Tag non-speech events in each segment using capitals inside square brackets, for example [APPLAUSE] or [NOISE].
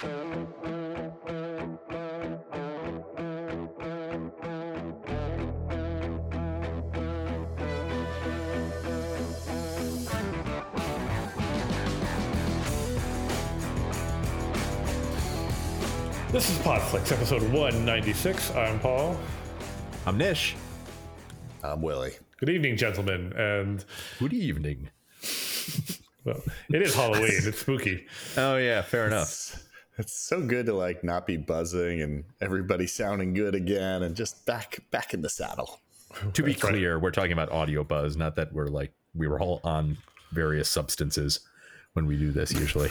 This is Podflix, episode 196. I'm Paul. I'm Nish. I'm Willie. Good evening, gentlemen. And Good evening. well, it is Halloween. it's spooky. Oh yeah, fair enough. It's so good to like not be buzzing and everybody sounding good again and just back back in the saddle. To be clear, we're talking about audio buzz, not that we're like we were all on various substances when we do this usually.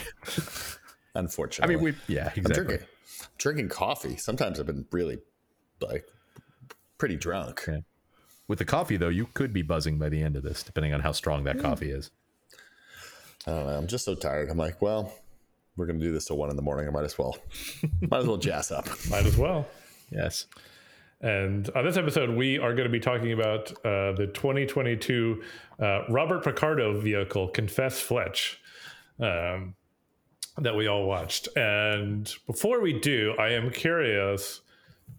Unfortunately. [LAUGHS] I mean, we yeah, I'm exactly. drinking drinking coffee. Sometimes I've been really like pretty drunk. Okay. With the coffee though, you could be buzzing by the end of this, depending on how strong that hmm. coffee is. I don't know. I'm just so tired. I'm like, well, we're gonna do this till one in the morning. I might as well, [LAUGHS] might as well jazz up. [LAUGHS] Might as well. Yes. And on this episode, we are going to be talking about uh, the 2022 uh, Robert Picardo vehicle, Confess Fletch, um, that we all watched. And before we do, I am curious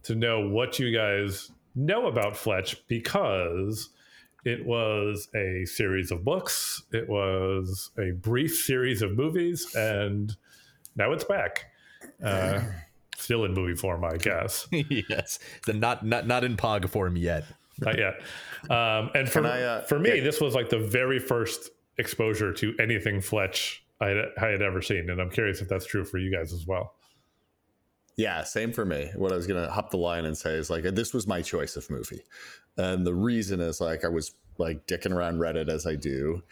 to know what you guys know about Fletch because it was a series of books, it was a brief series of movies, and now it's back. [LAUGHS] Uh, still in movie form, I guess. [LAUGHS] yes. So not not not in pog form yet. [LAUGHS] Not yet. Um, and for, I, uh, for me, yeah. this was like the very first exposure to anything Fletch I had, I had ever seen. And I'm curious if that's true for you guys as well. Yeah, same for me. What I was gonna hop the line and say is like this was my choice of movie, and the reason is like I was like dicking around Reddit as I do,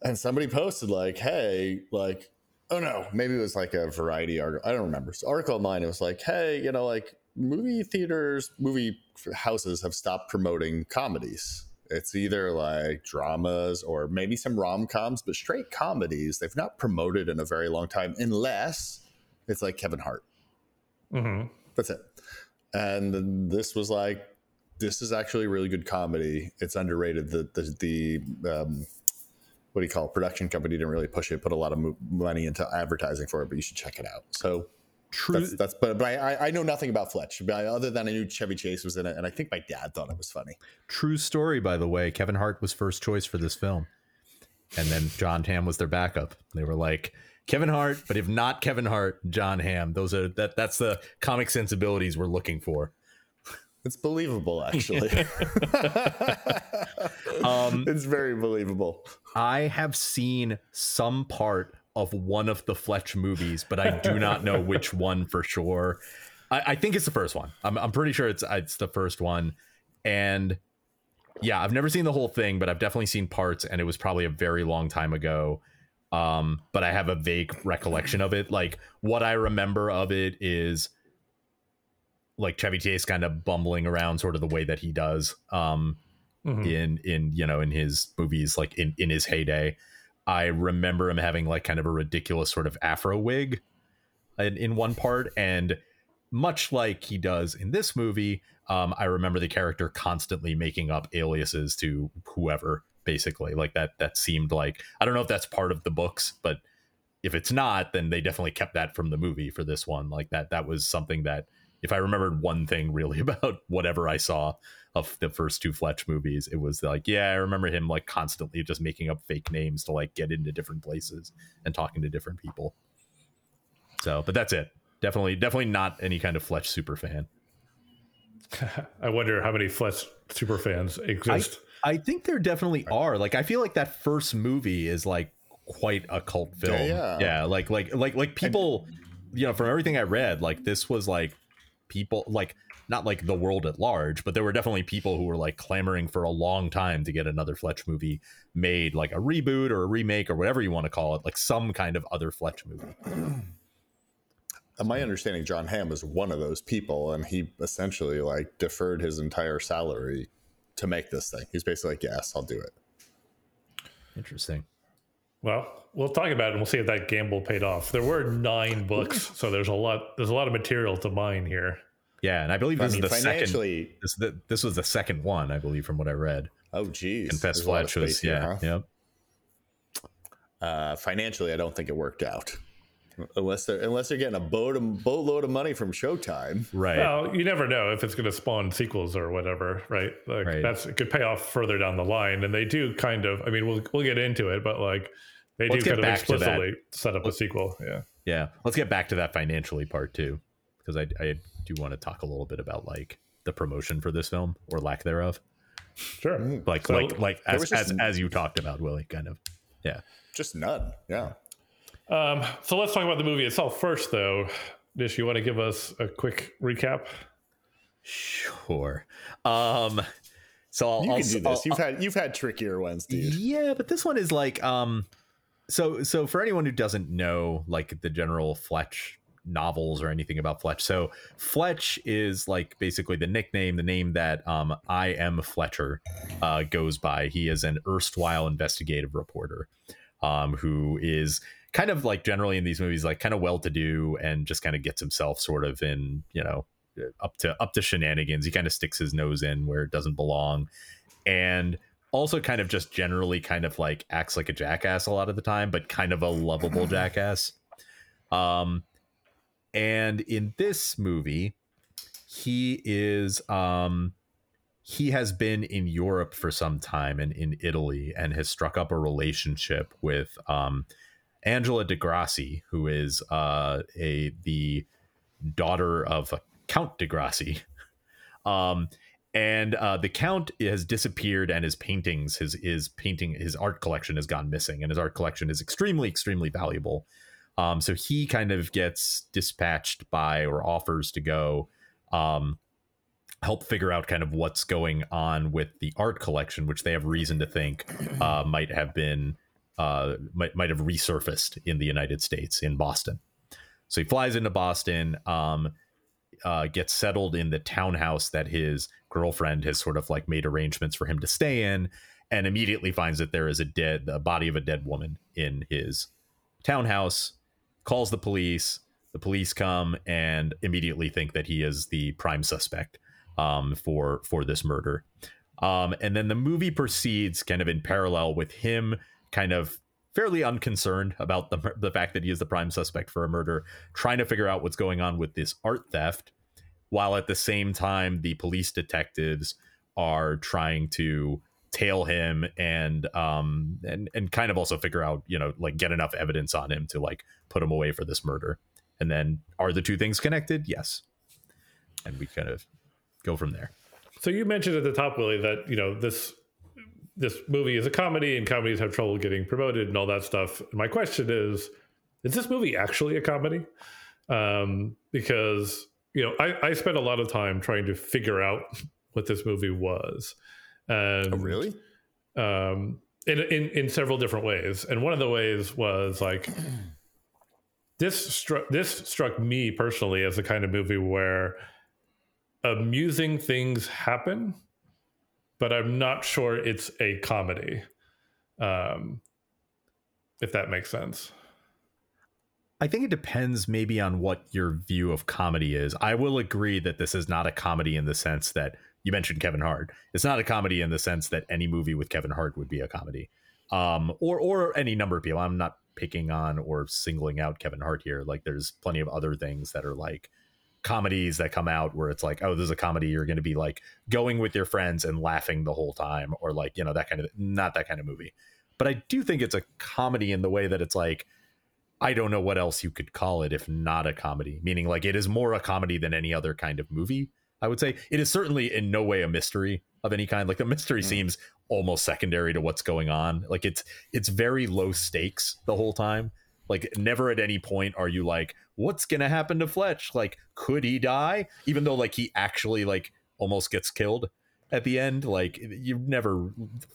and somebody posted like, "Hey, like, oh no, maybe it was like a variety article. I don't remember. An article of mine. It was like, hey, you know, like movie theaters, movie houses have stopped promoting comedies." It's either like dramas or maybe some rom coms, but straight comedies they've not promoted in a very long time, unless it's like Kevin Hart. Mm-hmm. That's it. And this was like, this is actually a really good comedy. It's underrated. The the the um, what do you call it? Production company didn't really push it. Put a lot of mo- money into advertising for it, but you should check it out. So True. that's that's. But but I I know nothing about Fletch. But I, other than I knew Chevy Chase was in it, and I think my dad thought it was funny. True story, by the way. Kevin Hart was first choice for this film, and then Jon Hamm was their backup. They were like Kevin Hart, but if not Kevin Hart, Jon Hamm. Those are that. That's the comic sensibilities we're looking for. It's believable, actually. [LAUGHS] Um, it's very believable. I have seen some part of one of the Fletch movies, but I do not know which [LAUGHS] one for sure. I, I think it's the first one. I'm, I'm pretty sure it's it's the first one, and yeah, I've never seen the whole thing, but I've definitely seen parts, and it was probably a very long time ago. Um, but I have a vague recollection of it. Like what I remember of it is like Chevy Chase kind of bumbling around, sort of the way that he does. Um, Mhm. in in you know in his movies like in in his heyday i remember him having like kind of a ridiculous sort of afro wig in, in one part and much like he does in this movie um i remember the character constantly making up aliases to whoever basically like that that seemed like i don't know if that's part of the books but if it's not then they definitely kept that from the movie for this one like that that was something that if i remembered one thing really [LAUGHS] about whatever i saw of the first two Fletch movies, it was like, yeah, I remember him like constantly just making up fake names to like get into different places and talking to different people. So, but that's it. Definitely, definitely not any kind of Fletch super fan. [LAUGHS] I wonder how many Fletch super fans exist. I think there definitely are. Like, I feel like that first movie is like quite a cult film. Yeah, yeah. like like like like people, you know, from everything I read, like this was like people like not like the world at large, but there were definitely people who were like clamoring for a long time to get another Fletch movie made, like a reboot or a remake or whatever you want to call it, like some kind of other Fletch movie. [CLEARS THROAT] My understanding, Jon Hamm is one of those people, and he essentially like deferred his entire salary to make this thing. He's basically like, "Yes, I'll do it." Interesting. Well, we'll talk about it and we'll see if that gamble paid off. There were nine books, so there's a lot. There's a lot of material to mine here. Yeah, and I believe I this mean, is the second. This, the, this was the second one, I believe, from what I read. oh geez, Confess there's a Fletch was space here, yeah, huh? yep. Uh, financially, I don't think it worked out. Unless they're unless they're getting a boat boatload of money from Showtime. Right. Well, you never know if it's going to spawn sequels or whatever, right? Like Right. that's it could pay off further down the line, and they do kind of. I mean, we'll we'll get into it, but like they Let's do kind of back to that. explicitly set up a sequel. Yeah. Yeah. Let's get back to that financially part too, because I, I do want to talk a little bit about like the promotion for this film or lack thereof. Sure. Mm. Like So- like like There as just- as, as you talked about, Willie, kind of. Yeah. Just none. Yeah. Um, so let's talk about the movie itself first, though. Nish, you want to give us a quick recap? Sure. Um so I'll, You I'll, can do I'll- this. You've had you've had trickier ones, dude. Yeah, but this one is like um so so for anyone who doesn't know like the general Fletch novels or anything about Fletch. So Fletch is like basically the nickname, the name that um I. M. Fletcher uh goes by. He is an erstwhile investigative reporter um who is kind of like generally in these movies like kind of well to do and just kind of gets himself sort of in, you know, up to up to shenanigans. He kind of sticks his nose in where it doesn't belong. And also kind of just generally kind of like acts like a jackass a lot of the time, but kind of a lovable [CLEARS THROAT] jackass. Um and in this movie, he is um he has been in Europe for some time and in Italy and has struck up a relationship with um Angela Degrassi, who is uh a the daughter of Count Degrassi. [LAUGHS] Um and uh, the count has disappeared and his paintings his his painting his art collection has gone missing and his art collection is extremely extremely valuable um, so he kind of gets dispatched by or offers to go um, help figure out kind of what's going on with the art collection which they have reason to think uh, might have been uh, might, might have resurfaced in the united states in boston so he flies into boston um, uh, gets settled in the townhouse that his girlfriend has sort of like made arrangements for him to stay in, and immediately finds that there is a dead, the body of a dead woman in his townhouse. Calls the police. The police come and immediately think that he is the prime suspect um, for for this murder. Um, and then the movie proceeds kind of in parallel with him kind of fairly unconcerned about the, the fact that he is the prime suspect for a murder, trying to figure out what's going on with this art theft, while at the same time the police detectives are trying to tail him and um and and kind of also figure out you know like get enough evidence on him to like put him away for this murder. And then are the two things connected? Yes. And we kind of go from there. So you mentioned at the top, Willie, that you know this this movie is a comedy, and comedies have trouble getting promoted and all that stuff. My question is: Is this movie actually a comedy? Um, because you know, I, I spent a lot of time trying to figure out [LAUGHS] what this movie was. And, Oh, really? um, in, in in several different ways. And one of the ways was like [CLEARS THROAT] this struck this struck me personally as the kind of movie where amusing things happen, but I'm not sure it's a comedy. Um, if that makes sense. I think it depends maybe on what your view of comedy is. I will agree that this is not a comedy in the sense that you mentioned Kevin Hart. It's not a comedy in the sense that any movie with Kevin Hart would be a comedy. Um, or or any number of people. I'm not picking on or singling out Kevin Hart here. Like there's plenty of other things that are like comedies that come out where it's like, oh, this is a comedy. You're going to be like going with your friends and laughing the whole time, or like you know that kind of not that kind of movie. But I do think it's a comedy in the way that it's like I don't know what else you could call it if not a comedy, meaning like it is more a comedy than any other kind of movie. I would say it is certainly in no way a mystery of any kind. Like the mystery Mm. seems almost secondary to what's going on. Like it's it's very low stakes the whole time. Like never at any point are you like, what's gonna happen to Fletch? Like, could he die? Even though like he actually like almost gets killed at the end. Like you never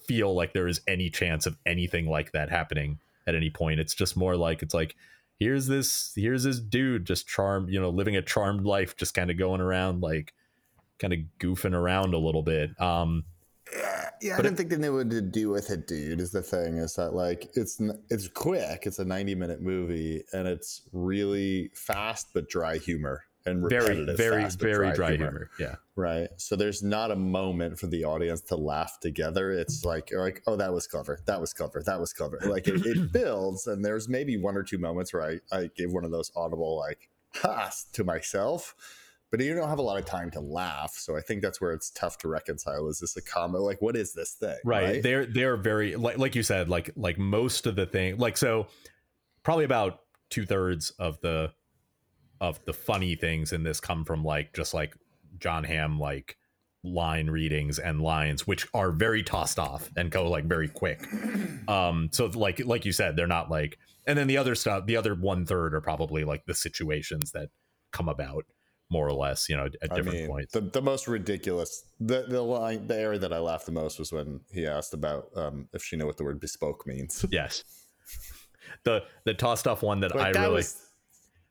feel like there is any chance of anything like that happening at any point. It's just more like it's like here's this here's this dude just charmed, you know, living a charmed life, just kind of going around like kind of goofing around a little bit. Um Yeah, yeah. I But didn't think they knew what to do with it, dude. Is the thing is that like it's it's quick. It's a ninety minute movie, and it's really fast but dry humor. and very repetitive, very fast, very dry humor. yeah right? So there's not a moment for the audience to laugh together. It's like like oh that was clever, that was clever, that was clever. Like it, it [CLEARS THROAT] builds, and there's maybe one or two moments where I I give one of those audible like ha to myself. But you don't have a lot of time to laugh, so I think that's where it's tough to reconcile. Is this a comment? Like, what is this thing? right, they're they're very like like you said like like most of the thing like so probably about two thirds of the of the funny things in this come from like just like Jon Hamm like line readings and lines which are very tossed off and go like very quick. [CLEARS THROAT] Um so like like you said they're not like and then the other stuff the other one third are probably like the situations that come about more or less, you know, at I different mean, points. the, the most ridiculous, the the line, the area that I laughed the most was when he asked about um, if she knew what the word bespoke means. [LAUGHS] yes. The the tossed off one that Like, I that really was,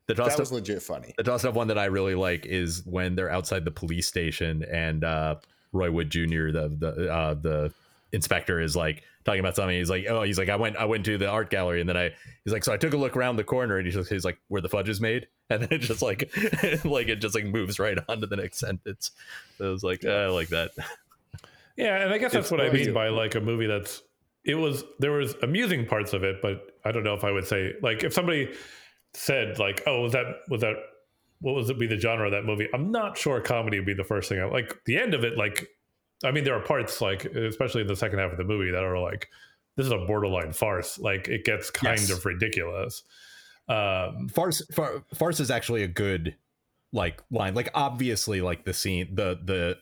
the that tossed was off legit funny. the tossed off one that I really like is when they're outside the police station and uh Roy Wood Jr. the the uh the inspector is like talking about something. He's like, oh, he's like, I went I went to the art gallery and then I he's like, so I took a look around the corner and he's just he's like, where the fudge is made, [LAUGHS] and then it just like [LAUGHS] like it just like moves right on to the next sentence. So it was like, "Ah, I like that. Yeah, and I guess that's It's what I mean by like a movie that's it was there was amusing parts of it, but I don't know if I would say like if somebody said like, oh, was that was that what was it be the genre of that movie? I'm not sure comedy would be the first thing. I like the end of it, like I mean, there are parts like especially in the second half of the movie that are like this is a borderline farce. Like it gets kind Yes. of ridiculous. Um farce far, farce is actually a good like line like obviously like the scene the the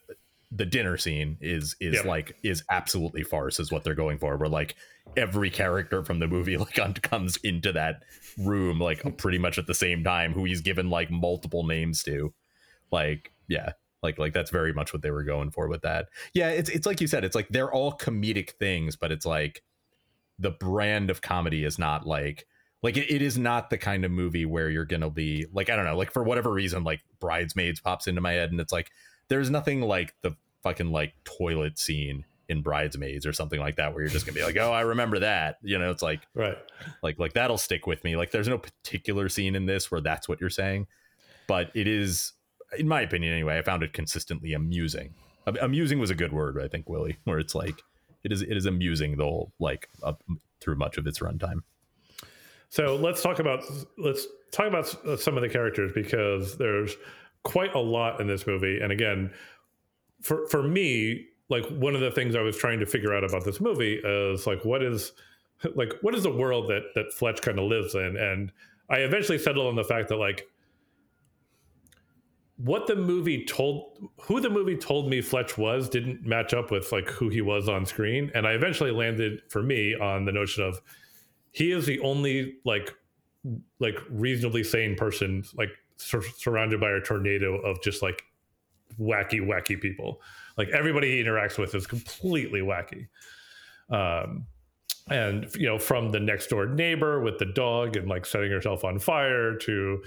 the dinner scene is is Yeah. like is absolutely farce is what they're going for where like every character from the movie [LAUGHS] like on, comes into that room like pretty much at the same time who he's given like multiple names to like yeah like like that's very much what they were going for with that. Yeah it's it's like you said it's like they're all comedic things but it's like the brand of comedy is not like like it, it is not the kind of movie where you're gonna be like i don't know like for whatever reason like bridesmaids pops into my head and it's like there's nothing like the fucking like toilet scene in bridesmaids or something like that where you're just gonna be like oh i remember that. You know it's like right. like like that'll stick with me. Like there's no particular scene in this where that's what you're saying but it is in my opinion anyway i found it consistently amusing. Amusing was a good word i think willie where it's like it is it is amusing the whole like up through much of its runtime. So let's talk about let's talk about uh, some of the characters because there's quite a lot in this movie. And again, for for me, like one of the things I was trying to figure out about this movie is like what is like what is the world that that Fletch kind of lives in, and I eventually settled on the fact that like what the movie told who the movie told me Fletch was didn't match up with like who he was on screen. And I eventually landed for me on the notion of he is the only like like reasonably sane person like sur- surrounded by a tornado of just like wacky wacky people. Like everybody he interacts with is completely wacky. Um and you know from the next door neighbor with the dog and like setting herself on fire to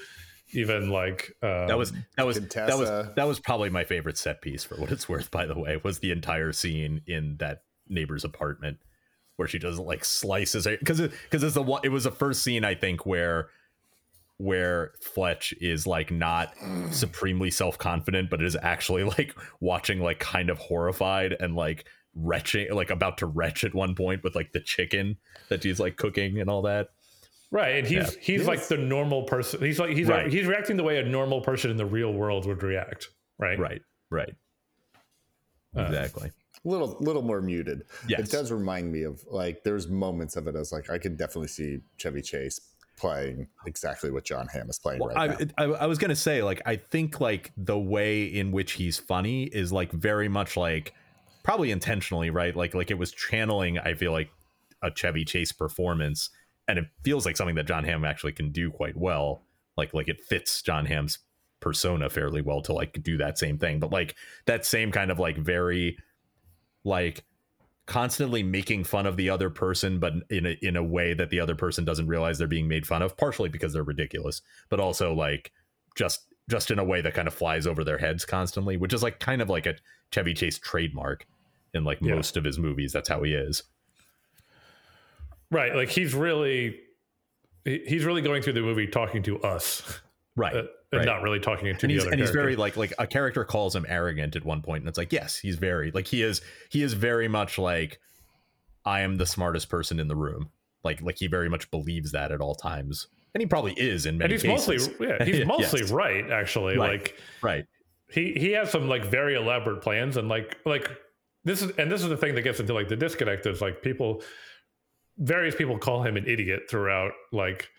even like um, that was that was that was that was probably my favorite set piece for what it's worth by the way was the entire scene in that neighbor's apartment where she doesn't like slices it because because it's the one it was the first scene i think where where fletch is like not supremely self-confident but is actually like watching like kind of horrified and like retching like about to retch at one point with like the chicken that she's like cooking and all that right and he's Yeah. he's like the normal person he's like he's Right. he's reacting the way a normal person in the real world would react right right right Uh, exactly little little more muted. Yes. It does remind me of like there's moments of it as like I could definitely see Chevy Chase playing exactly what Jon Hamm is playing Well, right I, now. I, I was gonna say like I think like the way in which he's funny is like very much like probably intentionally right like like it was channeling I feel like a Chevy Chase performance and it feels like something that Jon Hamm actually can do quite well. Like like it fits Jon Hamm's persona fairly well to like do that same thing. But like that same kind of like very like constantly making fun of the other person but in a, in a way that the other person doesn't realize they're being made fun of partially because they're ridiculous but also like just just in a way that kind of flies over their heads constantly which is like kind of like a Chevy Chase trademark in like Yeah. most of his movies. That's how he is right like he's really he's really going through the movie talking to us right, uh, and right. not really talking to and the he's other and he's very like like a character calls him arrogant at one point and it's like yes he's very like he is he is very much like i am the smartest person in the room like like he very much believes that at all times and he probably is in many and he's cases mostly yeah he's mostly [LAUGHS] Yes. right actually Right. like right he he has some like very elaborate plans and like like this is and this is the thing that gets into like the disconnect is like people various people call him an idiot throughout like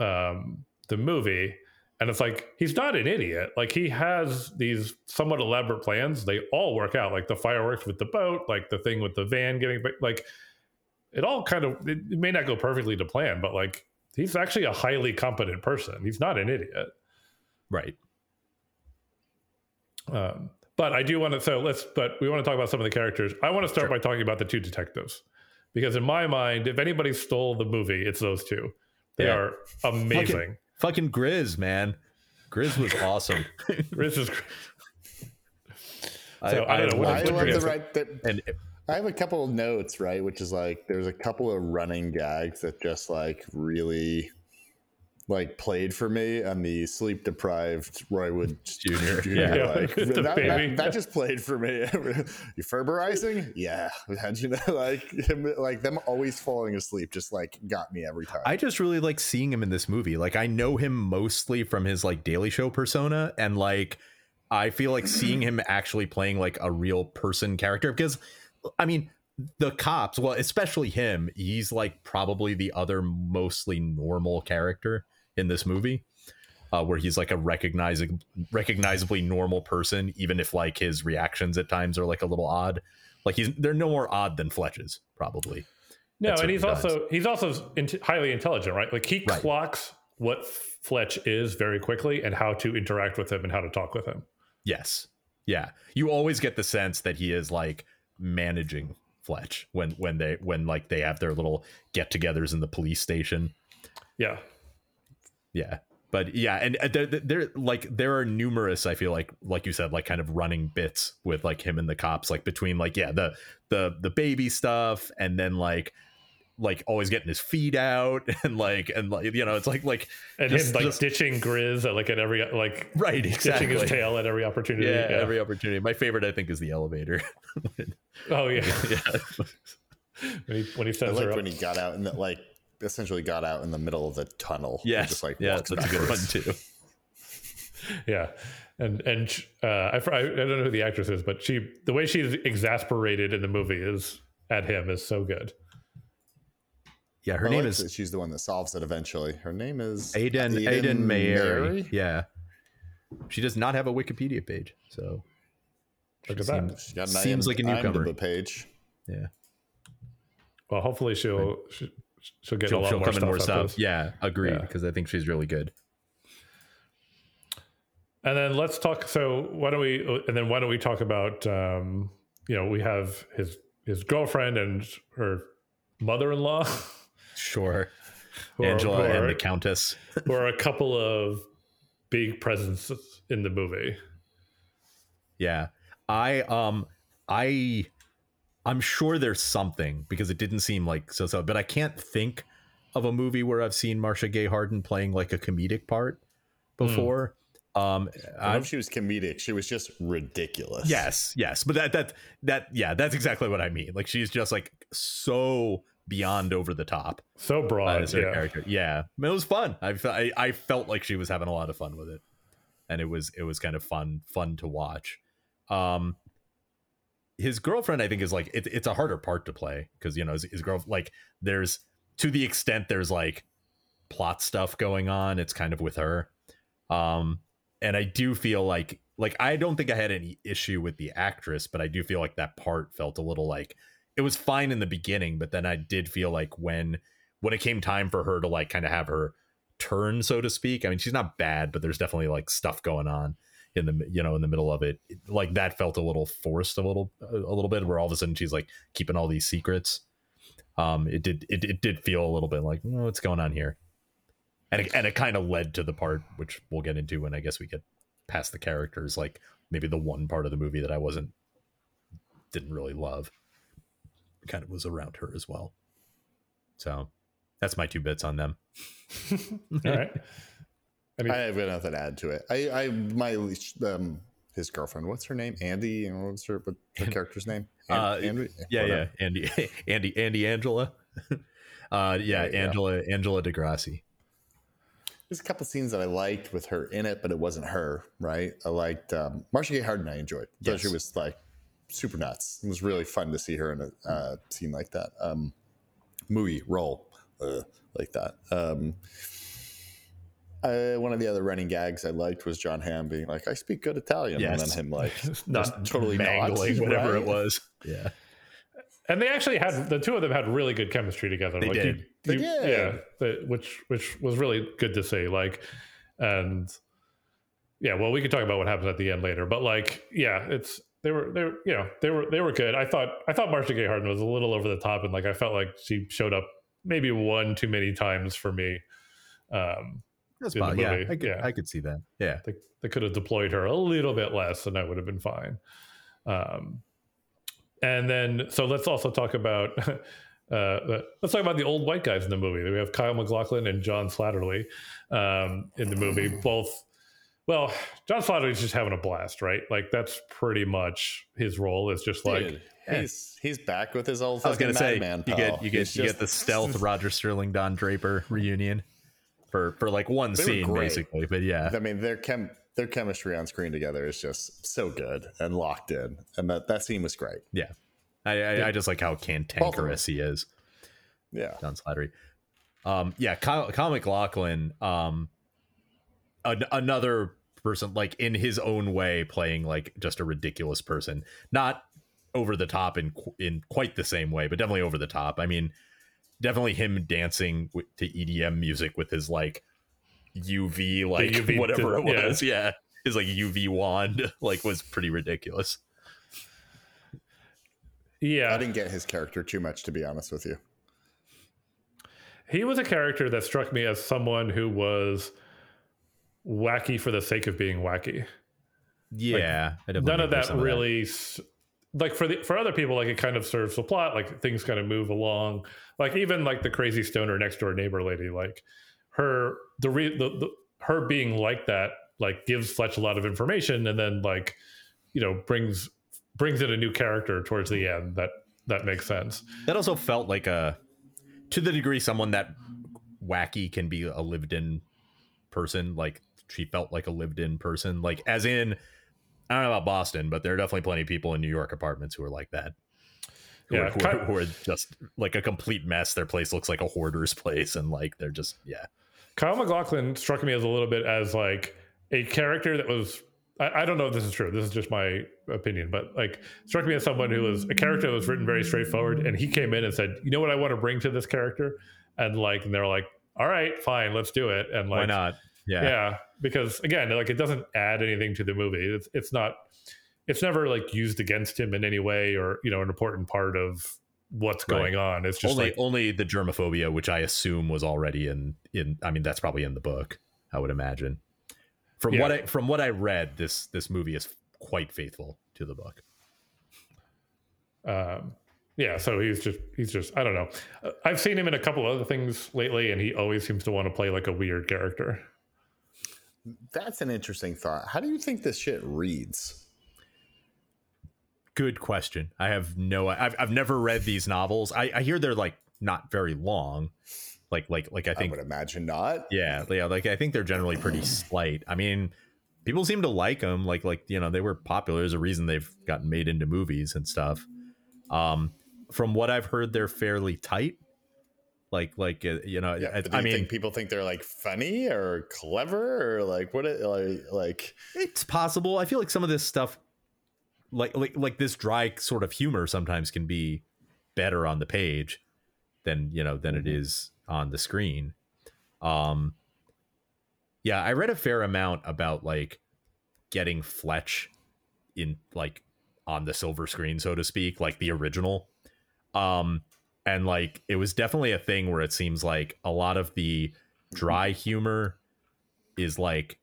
um the movie and it's like he's not an idiot like he has these somewhat elaborate plans they all work out like the fireworks with the boat like the thing with the van getting like it all kind of it, it may not go perfectly to plan but like he's actually a highly competent person he's not an idiot right Um, but I do want to. So let's. But we want to talk about some of the characters. I want to start by talking about the two detectives, because in my mind, if anybody stole the movie, it's those two. They Yeah. are amazing. fucking grizz man grizz was awesome [LAUGHS] This is I, So, I don't know, what I is- love the right. The, and I have a couple of notes, right? Which is like there's a couple of running gags that just like really like played for me and the sleep deprived Roy Wood Jr. Jr. Yeah, like, [LAUGHS] that, that, that just played for me. [LAUGHS] you Ferberizing? Yeah. How'd [LAUGHS] you know? Like, him, like them always falling asleep just like got me every time. I just really like seeing him in this movie. Like I know him mostly from his like Daily Show persona and like I feel like seeing him actually playing like a real person character because I mean the cops, well especially him, he's like probably the other mostly normal character in this movie. Uh, where he's like a recognizing recognizably normal person even if like his reactions at times are like a little odd. Like he's they're no more odd than Fletch's probably. no, and he's certain also he's also int- highly intelligent, right? Like he Right. clocks what Fletch is very quickly and how to interact with him and how to talk with him. Yes. Yeah. You always get the sense that he is like managing Fletch when when they when like they have their little get-togethers in the police station. Yeah, Yeah. But yeah, and uh, there, there like there are numerous I feel like like you said like kind of running bits with like him and the cops like between like yeah, the the the baby stuff and then like like always getting his feet out [LAUGHS] and like and like you know it's like like and Just- him like just- ditching Grizz at like at every like right ditching exactly his tail at every opportunity. yeah, Yeah. every opportunity my favorite I think is the elevator [LAUGHS] oh yeah. [LAUGHS] yeah when he when he I sends her liked up. when he got out and like essentially got out in the middle of the tunnel. Yeah, just like yeah, walks that's a good one backwards. too. [LAUGHS] Yeah, and and uh, I, I I don't know who the actress is, but she the way she's exasperated in the movie is at him is so good. Yeah, her I name like is she's the one that solves it eventually. Her name is Ayden Ayden Ayden Mayeri. Yeah. She does not have a Wikipedia page, so Look she at that. She got an Seems IM- like a newcomer. IMDb page. yeah. Well, hopefully she'll she, she'll get a She'll, lot she'll more come stuff. in more stuff. Yeah, agreed. Yeah. Because I think she's really good. And then let's talk. So why don't we? And then why don't we talk about? Um, you know, we have his his girlfriend and her mother-in-law, Sure. [LAUGHS] who are- Angela are, and the Countess. who are a couple of big presences in the movie. Yeah. I um I I'm sure there's something because it didn't seem like so so but I can't think of a movie where I've seen Marcia Gay Harden playing like a comedic part before. Um I don't know if she was comedic. She was just ridiculous. yes, yes, but that that that yeah, that's exactly what I mean. Like she's just like so beyond over the top So uh, broad, as her yeah. character. Yeah, I mean, it was fun. I, fe- I I felt like she was having a lot of fun with it, and it was it was kind of fun fun to watch. Um, his girlfriend, I think, is like it, it's a harder part to play because you know his, his girl like there's to the extent there's like plot stuff going on. It's kind of with her, um, and I do feel like like I don't think I had any issue with the actress, but I do feel like that part felt a little like it was fine in the beginning, but then I did feel like when when it came time for her to like kind of have her turn, so to speak. I mean, she's not bad, but there's definitely like stuff going on in the you know in the middle of it. Like that felt a little forced, a little a little bit, where all of a sudden she's like keeping all these secrets. Um, it did it, it did feel a little bit like "Oh, what's going on here, and it, and it kind of led to the part which we'll get into when I guess we get past the characters, like maybe the one part of the movie that I wasn't didn't really love kind of was around her as well. So that's my two bits on them. [LAUGHS] All right. Any, I have nothing to add to it. I, I my um, his girlfriend. What's her name? Andy. And what's her, what her character's name? An- Uh, Andy? Yeah, Whatever. yeah. Andy, [LAUGHS] Andy, Andy, Angela. [LAUGHS] uh, yeah, There you go. Angela, Angela Degrassi. There's a couple scenes that I liked with her in it, but it wasn't her, right? I liked um, Marcia Gay Harden. I enjoyed. Thought she was like super nuts. It was really fun to see her in a uh, scene like that. Um, movie role uh, like that. Um, uh, one of the other running gags I liked was Jon Hamm being like, "I speak good Italian," Yes. and then him like, [LAUGHS] not totally not, Mangling [LAUGHS] whatever right? it was. Yeah, and they actually had the two of them had really good chemistry together. They like did. You, They you- did. Yeah, the, which which was really good to see. Like, and yeah, well, we could talk about what happens at the end later, but like, yeah, it's they were they were you know they were they were good. I thought I thought Marcia Gay Harden was a little over the top, and like I felt like she showed up maybe one too many times for me. Um, that's In. Yeah, I could, yeah. I could see that. Yeah, they, they could have deployed her a little bit less and that would have been fine um, and then so let's also talk about [LAUGHS] uh, let's talk about the old white guys in the movie we have kyle maclachlan and john slattery um, in the movie both well john slattery's just having a blast right like that's pretty much his role is just like Dude, he's he's back with his old. I was gonna say Mad Men you pal. get you get He's you just- get the stealth [LAUGHS] Roger Sterling Don Draper reunion for for like one They scene basically, but yeah, I mean, their chem their chemistry on screen together is just so good and locked in, and that that scene was great. yeah. I I, I just like how cantankerous he is. Yeah, John Slattery. Um, yeah, Kyle, Kyle MacLachlan, um, an, another person like in his own way playing like just a ridiculous person, not over the top in in quite the same way, but definitely over the top. I mean, definitely him dancing with, to EDM music with his like UV like UV whatever it was, yeah. His like UV wand [LAUGHS] like was pretty ridiculous. yeah I didn't get his character too much, to be honest with you. he was a character that struck me as someone who was wacky for the sake of being wacky Yeah, I definitely none of that really s like for the for other people like it kind of serves the plot like things kind of move along like even like the crazy stoner next door neighbor lady like her the, re, the, the her being like that like gives fletch a lot of information and then like you know brings brings in a new character towards the end that that makes sense. That also felt like a to the degree someone that wacky can be a lived in person like she felt like a lived in person like as in i don't know about boston but there are definitely plenty of people in new york apartments who are like that Yeah, who, kind- are, who are just like a complete mess their place looks like a hoarder's place and like they're just yeah Kyle MacLachlan struck me as a little bit as like a character that was I, I don't know if this is true. This is just my opinion, but like struck me as someone who was a character that was written very straightforward and he came in and said, You know what I want to bring to this character? And like and they're like, All right, fine, let's do it. And like why not yeah, yeah, because again, like it doesn't add anything to the movie. It's it's not it's never like used against him in any way or, you know, an important part of what's Right. going on. It's just only like only the germophobia which i assume was already in in i mean that's probably in the book i would imagine from Yeah. what i from what i read this this movie is quite faithful to the book um, yeah, so he's just he's just I don't know. Uh, I've seen him in a couple other things lately, and he always seems to want to play like a weird character. That's an interesting thought. How do you think this shit reads? Good question. I have no. I've I've never read these novels. I, I hear they're like not very long. Like like like I I, think would imagine not. yeah yeah like I think they're generally pretty slight. I mean, people seem to like them. Like like you know they were popular. There's a reason they've gotten made into movies and stuff. Um, from what I've heard, they're fairly tight. Like like uh, you know Yeah, I, I you mean think people think they're like funny or clever or like what? It, like like It's possible. I feel like some of this stuff, like like like this dry sort of humor, sometimes can be better on the page than you know than it is on the screen. Um, yeah, I read a fair amount about like getting Fletch in like on the silver screen, so to speak, like the original. Um, and like it was definitely a thing where it seems like a lot of the dry humor is like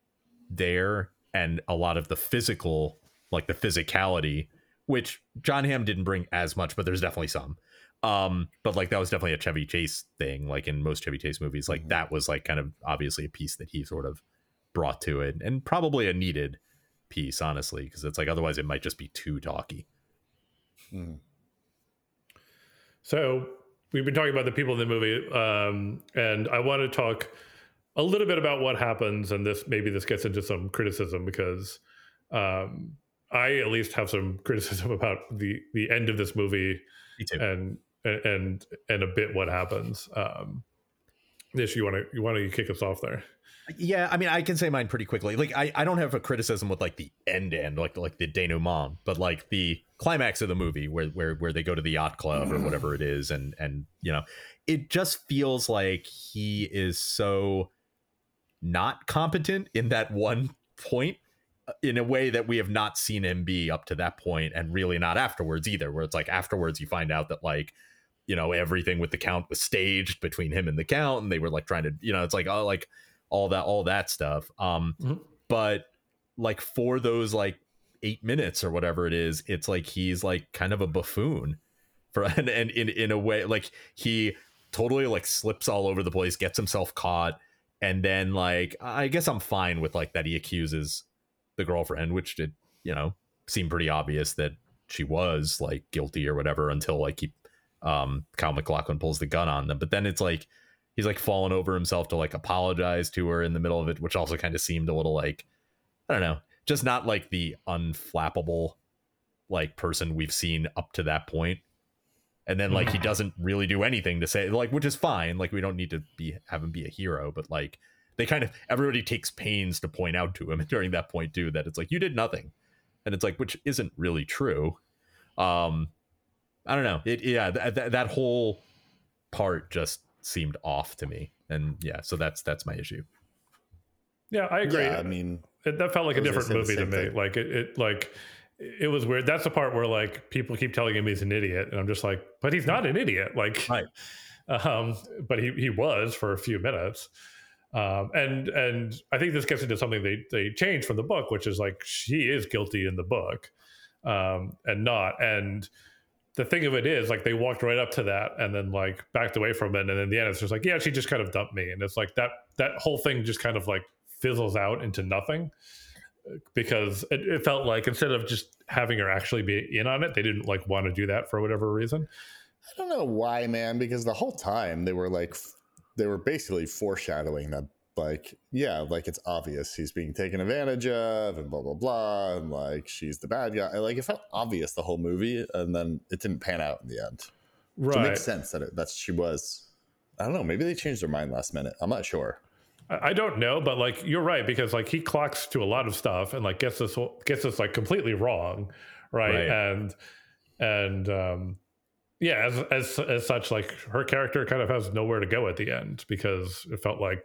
there and a lot of the physical like the physicality which jon hamm didn't bring as much but there's definitely some um but like that was definitely a chevy chase thing like in most chevy chase movies like Mhm. that was like kind of obviously a piece that he sort of brought to it and probably a needed piece honestly because it's like otherwise it might just be too talky Mm. So we've been talking about the people in the movie, um, and I want to talk a little bit about what happens, and this maybe this gets into some criticism because um, I at least have some criticism [LAUGHS] about the the end of this movie and and and a bit what happens. Um, this you want to you want to kick us off there? Yeah, I mean, I can say mine pretty quickly. Like, I, I don't have a criticism with like the end end, like like the denouement, but like the climax of the movie where where where they go to the yacht club or whatever it is, and and you know, it just feels like he is so not competent in that one point in a way that we have not seen him be up to that point and really not afterwards either where it's like afterwards you find out that like you know everything with the count was staged between him and the count and they were like trying to you know it's like oh like all that all that stuff um Mhm. but like for those like eight minutes or whatever it is it's like he's like kind of a buffoon for [LAUGHS] and, and in in a way like he totally like slips all over the place gets himself caught and then like i guess i'm fine with like that he accuses the girlfriend which did you know seem pretty obvious that she was like guilty or whatever until like he um kyle maclachlan pulls the gun on them. But then it's like he's like falling over himself to like apologize to her in the middle of it which also kind of seemed a little like i don't know just not like the unflappable like person we've seen up to that point. And then like he doesn't really do anything to say like which is fine like we don't need to be have him be a hero but like they kind of everybody takes pains to point out to him [LAUGHS] during that point too that it's like you did nothing and it's like which isn't really true um i don't know it yeah th- th- that whole part just seemed off to me and yeah so that's that's my issue Yeah, I agree. Yeah, I mean, it, that felt like a different movie to me. thing. Like it, it, like it was weird. That's the part where like people keep telling him he's an idiot, and I'm just like, but he's not an idiot. Like, Right. [LAUGHS] um, but he he was for a few minutes. Um, and and I think this gets into something they they changed from the book, which is like she is guilty in the book, um, and not. And the thing of it is, like they walked right up to that and then like backed away from it, and in the end, it's just like, yeah, she just kind of dumped me, and it's like that that whole thing just kind of like fizzles out into nothing because it, it felt like instead of just having her actually be in on it, they didn't like want to do that for whatever reason. I don't know why, man, because the whole time they were like, they were basically foreshadowing that, like, yeah, like it's obvious he's being taken advantage of and blah, blah, blah. And like she's the bad guy. Like it felt obvious the whole movie. And then it didn't pan out in the end. So it makes sense that it, that she was. I don't know. Maybe they changed their mind last minute. I'm not sure. I I don't know, but like you're right because like he clocks to a lot of stuff and like gets this gets this like completely wrong, right? Right. And and um yeah, as as as such, like her character kind of has nowhere to go at the end because it felt like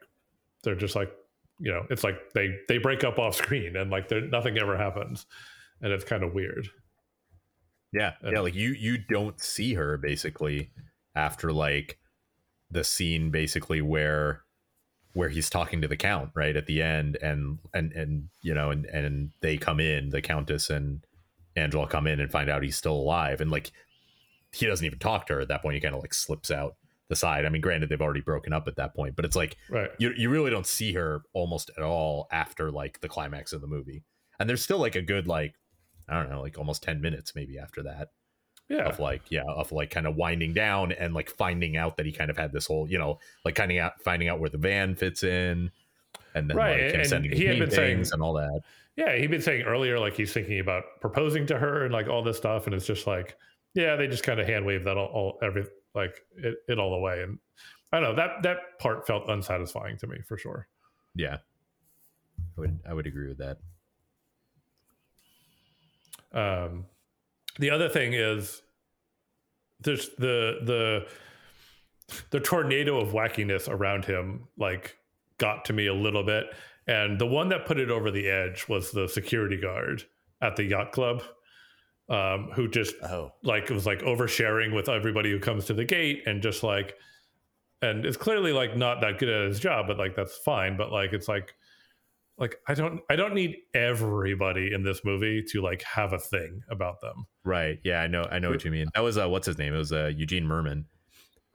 they're just like you know it's like they they break up off screen and like there nothing ever happens, and it's kind of weird. Yeah, And- yeah. Like you, you don't see her basically after like the scene basically where where he's talking to the count right at the end, and and and you know, and and they come in, the countess and Angela come in and find out he's still alive, and like he doesn't even talk to her at that point. He kind of like slips out the side. I mean, granted, they've already broken up at that point, but it's like Right. you you really don't see her almost at all after like the climax of the movie. And there's still like a good like I don't know, like almost 10 minutes maybe after that Yeah. of like yeah, of like kind of winding down and like finding out that he kind of had this whole, you know, like kind of out, finding out where the van fits in and then Right, like him and sending he had been saying- and all that. Yeah, he'd been saying earlier, like he's thinking about proposing to her and like all this stuff, and it's just like, yeah, they just kind of hand wave that all, all every like it, it all away, and I don't know that that part felt unsatisfying to me for sure. Yeah. I would I would agree with that. Um, the other thing is there's the the the tornado of wackiness around him like got to me a little bit and the one that put it over the edge was the security guard at the yacht club um, who just Oh, like was like oversharing with everybody who comes to the gate and just like and it's clearly like not that good at his job but like that's fine but like it's like like i don't i don't need everybody in this movie to like have a thing about them Right. Yeah, I know I know what you mean. That was uh what's his name? It was uh Eugene Mirman,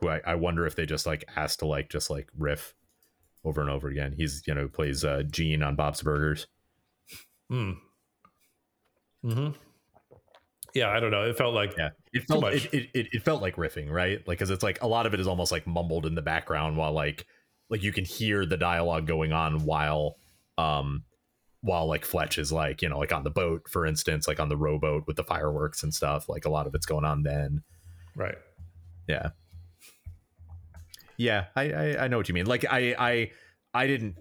who I, I wonder if they just like asked to like just like riff over and over again. He's you know plays uh, Gene on Bob's Burgers. Hmm. Hmm. Yeah, I don't know. It felt like Yeah, it felt it, it, it, it felt like riffing, right? Like because it's like a lot of it is almost like mumbled in the background while like like you can hear the dialogue going on while um while like Fletch is like you know like on the boat for instance like on the rowboat with the fireworks and stuff like a lot of it's going on then right yeah yeah I, I i know what you mean like i i i didn't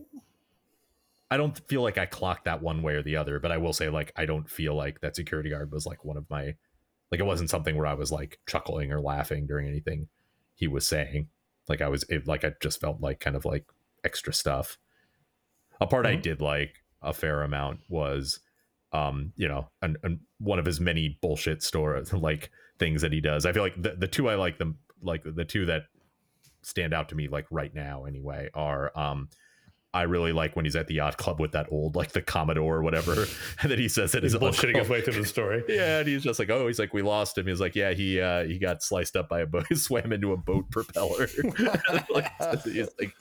i don't feel like i clocked that one way or the other but i will say like i don't feel like that security guard was like one of my like it wasn't something where i was like chuckling or laughing during anything he was saying. Like i was it, like i just felt like kind of like extra stuff. A part mm-hmm. i did like a fair amount was um you know and, and one of his many bullshit store [LAUGHS] like things that he does. I feel like the, the two i like them like the two that stand out to me like right now anyway are um I really like when he's at the yacht club with that old like the Commodore or whatever, [LAUGHS] and then he says that he's bullshitting his [LAUGHS] way through the story. Yeah, and he's just like, oh, he's like, we lost him. He's like, yeah, he uh, he got sliced up by a boat, [LAUGHS] he swam into a boat propeller. like, he's like,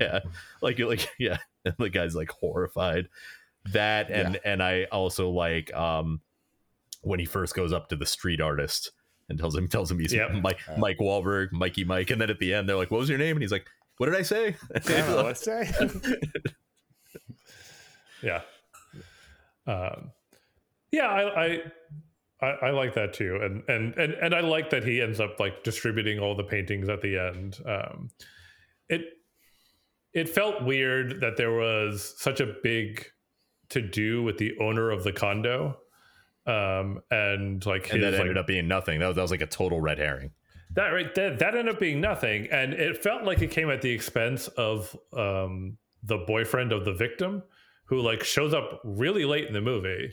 yeah, like like yeah, and the guy's like horrified. That and yeah. and I also like um when he first goes up to the street artist and tells him tells him he's yep. Mike Mike Wahlberg, Mikey Mike, and then at the end they're like, "What was your name?" And he's like, "What did I say?" [LAUGHS] Yeah, what I say? [LAUGHS] yeah, um, yeah, I, I I, I, like that too, and and and and I like that he ends up like distributing all the paintings at the end. Um, it it felt weird that there was such a big to do with the owner of the condo um, and like his, and that ended like, up being nothing. That was, that was like a total red herring. That right, that, that ended up being nothing, and it felt like it came at the expense of um, the boyfriend of the victim, who like shows up really late in the movie,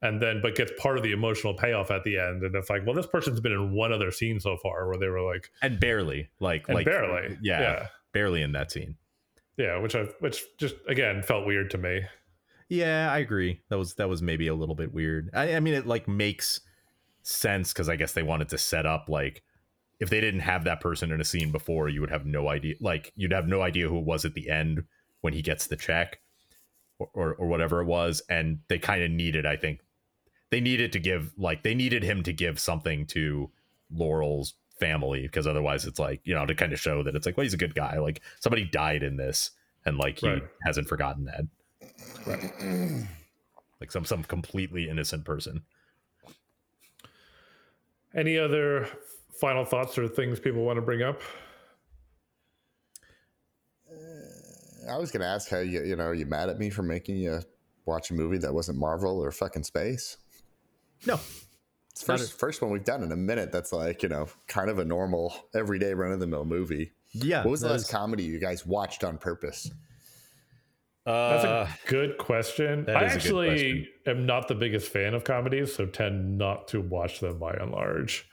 and then but gets part of the emotional payoff at the end, and it's like, well, this person's been in one other scene so far where they were like, and barely, like, and like barely, yeah, yeah, barely in that scene. Yeah, which I which just again felt weird to me. Yeah, I agree. That was that was maybe a little bit weird. I, I mean, it like makes sense because I guess they wanted to set up like if they didn't have that person in a scene before, you would have no idea. Like you'd have no idea who it was at the end when he gets the check or or, or whatever it was, and they kind of needed. I think they needed to give like they needed him to give something to Laurel's family because otherwise it's like you know to kind of show that it's like well he's a good guy like somebody died in this and like he right. hasn't forgotten that Right. [CLEARS THROAT] like some some completely innocent person. Any other final thoughts or things people want to bring up? Uh, I was going to ask how you you know are you mad at me for making you watch a movie that wasn't Marvel or fucking space? No. It's first first one we've done in a minute that's like, you know, kind of a normal everyday run of the mill movie. Yeah. What was the last is... comedy you guys watched on purpose? That's a uh, good question. I actually question. am not the biggest fan of comedies, so tend not to watch them by and large.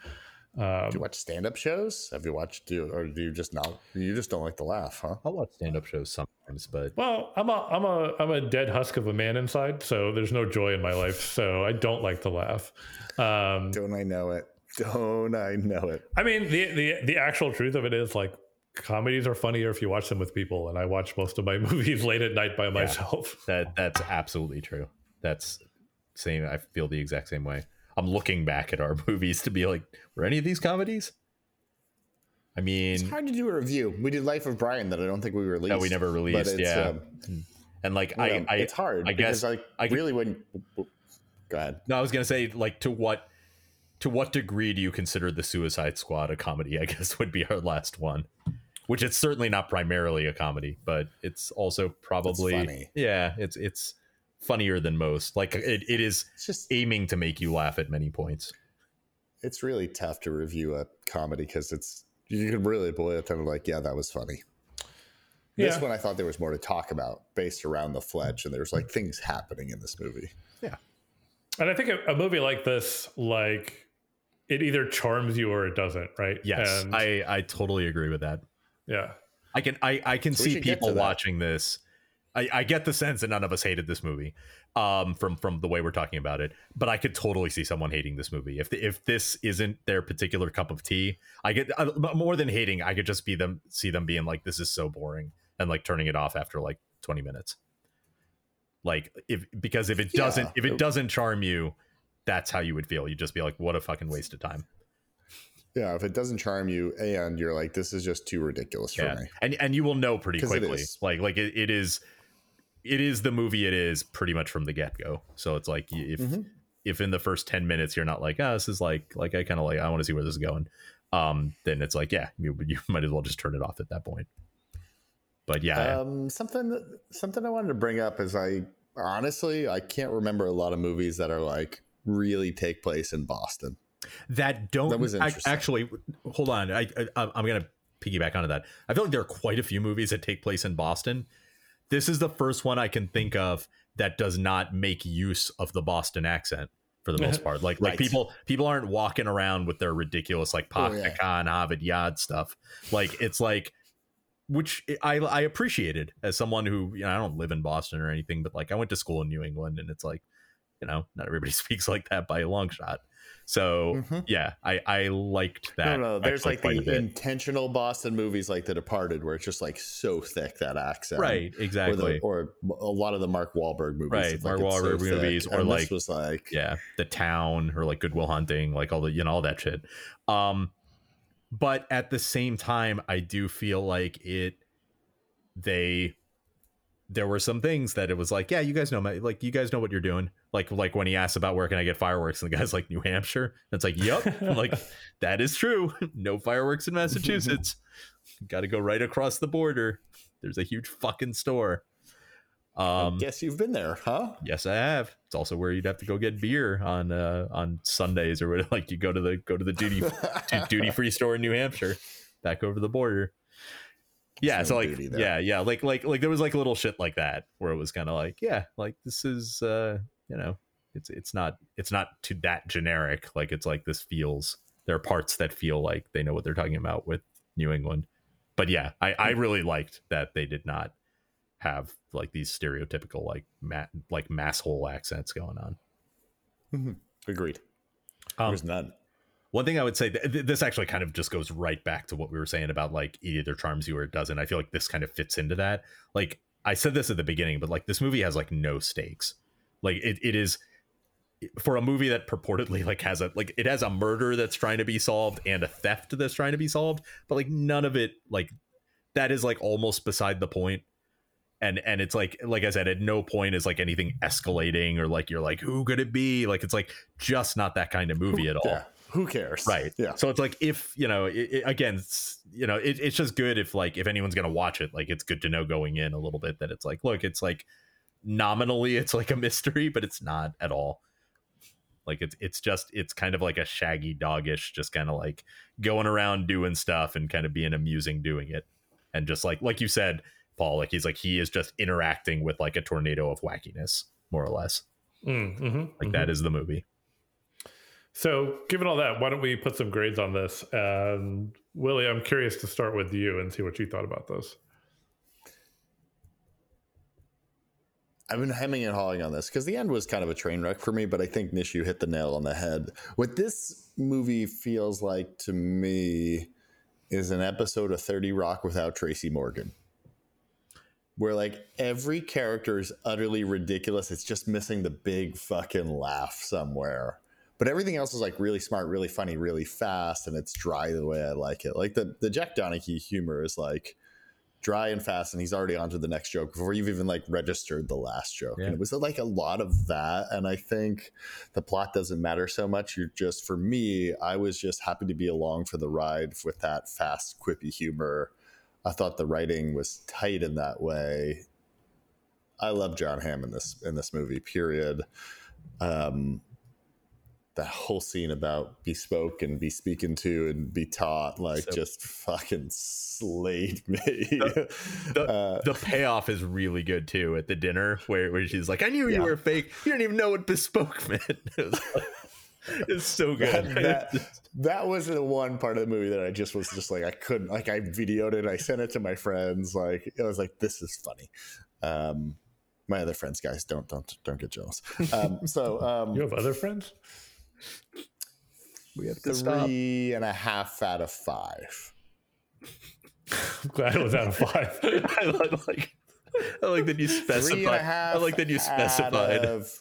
Um, do you watch stand-up shows? Have you watched? Do you, or do you just not? You just don't like to laugh, huh? I'll watch stand-up shows sometimes, but well, I'm a I'm a I'm a dead husk of a man inside, so there's no joy in my life. So I don't like to laugh. Um, don't I know it? Don't I know it? I mean, the the the actual truth of it is like comedies are funnier if you watch them with people and i watch most of my [LAUGHS] movies late at night by myself yeah, that that's absolutely true that's same i feel the exact same way i'm looking back at our [LAUGHS] movies to be like were any of these comedies? I mean it's hard to do a review. We did life of brian that i don't think we released no we never released yeah. um, and like I, I it's hard i guess like i really wouldn't go ahead. No i was gonna say like to what to what degree do you consider the suicide squad a comedy i [LAUGHS] guess would be our last one. Which it's certainly not primarily a comedy, but it's also probably yeah, it's it's funnier than most. Like it, it is it's just aiming to make you laugh at many points. It's really tough to review a comedy because it's you can really boil it down to like, yeah, that was funny. Yeah. This one I thought there was more to talk about based around the Fletch, and there's like things happening in this movie. Yeah. And I think a, a movie like this, like it either charms you or it doesn't, right? Yes. And I, I totally agree with that. Yeah. I can I, I can so see people watching this. I, I get the sense that none of us hated this movie um, from from the way we're talking about it, but I could totally see someone hating this movie if the, if this isn't their particular cup of tea. I get uh, more than hating. I could just be them see them being like, "This is so boring," and like turning it off after like 20 minutes. Like if because if it doesn't Yeah. if it doesn't charm you, that's how you would feel. You'd just be like, what a fucking waste of time. Yeah, if it doesn't charm you, and you're like, this is just too ridiculous for me. And and you will know pretty quickly. Like like it, it is it is the movie it is pretty much from the get-go. So it's like if Mhm. if in the first 10 minutes you're not like, oh, this is like like I kind of like I want to see where this is going. Um, then it's like, yeah, you you [LAUGHS] might as well just turn it off at that point. But yeah, Um, something something I wanted to bring up is I honestly I can't remember a lot of movies that are like really take place in Boston. that don't that was interesting. actually hold on. I, I I'm gonna piggyback onto that. I feel like there are quite a few movies that take place in Boston. This is the first one I can think of that does not make use of the Boston accent for the most [LAUGHS] part. Like like people people aren't walking around with their ridiculous like Oh, yeah. Yard stuff. Like it's like which I I appreciated as someone who you know I don't live in Boston or anything, but like I went to school in New England, and it's like you know not everybody [LAUGHS] speaks like that by a long shot. So Mhm. yeah, I I liked that. No, no, there's like the intentional Boston movies like The Departed, where it's just like so thick that accent, right, Or, exactly. the, or a lot of the Mark Wahlberg movies, Right, like Mark it's so Wahlberg thick. movies, or And like- was like, yeah, the town or like Goodwill Hunting, like all the you know all that shit. Um, but at the same time, I do feel like it. They, there were some things that it was like, yeah, you guys know my like you guys know what you're doing. Like like when he asked about where can I get fireworks, and the guy's like New Hampshire. And it's like, yep, like [LAUGHS] that is true. [LAUGHS] No fireworks in Massachusetts. [LAUGHS] Got to go right across the border. There's a huge fucking store. Um, I guess you've been there, huh? Yes, I have. It's also where you'd have to go get beer on uh, on Sundays or whatever. Like you go to the go to the duty duty free store in New Hampshire, back over the border. Yeah, so like yeah, yeah, like like like there was like little shit like that where it was kind of like yeah, like this is uh you know it's it's not it's not to that generic. Like it's like this feels there are parts that feel like they know what they're talking about with New England. But yeah, I I really liked that they did not have like these stereotypical like ma- like mass hole accents going on. Agreed. Um, There's none. One thing I would say, th- this actually kind of just goes right back to what we were saying about like it either charms you or it doesn't. I feel like this kind of fits into that. Like I said this at the beginning, but like this movie has like no stakes. Like it, it is for a movie that purportedly like has a like it has a murder that's trying to be solved and a theft that's trying to be solved, but like none of it like that is like almost beside the point. And and it's like like I said, at no point is like anything escalating or like you're like who could it be? Like it's like just not that kind of movie at all Yeah. Who cares? right Yeah. so it's like if you know it, it- again you know it, it's just good if like if anyone's gonna watch it like it's good to know going in a little bit that it's like look it's like nominally it's like a mystery but it's not at all like it's it's just it's kind of like a shaggy doggish just kind of like going around doing stuff and kind of being amusing doing it and just like like you said paul like he's like he is just interacting with like a tornado of wackiness more or less Mm, mhm, like mhm. that is the movie So, given all that, why don't we put some grades on this? And Willie, I'm curious to start with you and see what you thought about this. I've been hemming and hawing on this because the end was kind of a train wreck for me, but I think Nishu hit the nail on the head. What this movie feels like to me is an episode of 30 Rock without Tracy Morgan. Where like every character is utterly ridiculous. It's just missing the big fucking laugh somewhere. But everything else is like really smart, really funny, really fast, and it's dry the way I like it. Like the, the Jack Donaghy humor is like dry and fast and he's already on to the next joke before you've even like registered the last joke. Yeah. and it was like a lot of that? And i think the plot doesn't matter so much. You're just for me i was just happy to be along for the ride with that fast quippy humor. I thought the writing was tight in that way. I love jon hamm in this in this movie period. Um that whole scene about be spoke and be speaking to and be taught like So- just fucking slayed me the- [LAUGHS] Uh, the payoff is really good too at the dinner where, where she's like, I knew you Yeah. were fake. You didn't even know what bespoke [LAUGHS] meant. It like- it's so [LAUGHS] good. that, that, that was the one part of the movie that I just was just like I couldn't like I videoed it I sent it to my friends like it was like this is funny um my other friends guys don't don't don't get jealous um so um You have other friends? We have to stop. three and a half out of five I'm glad it was out of five. [LAUGHS] I like, like I like that you specified. a half. I like that you specified. Out of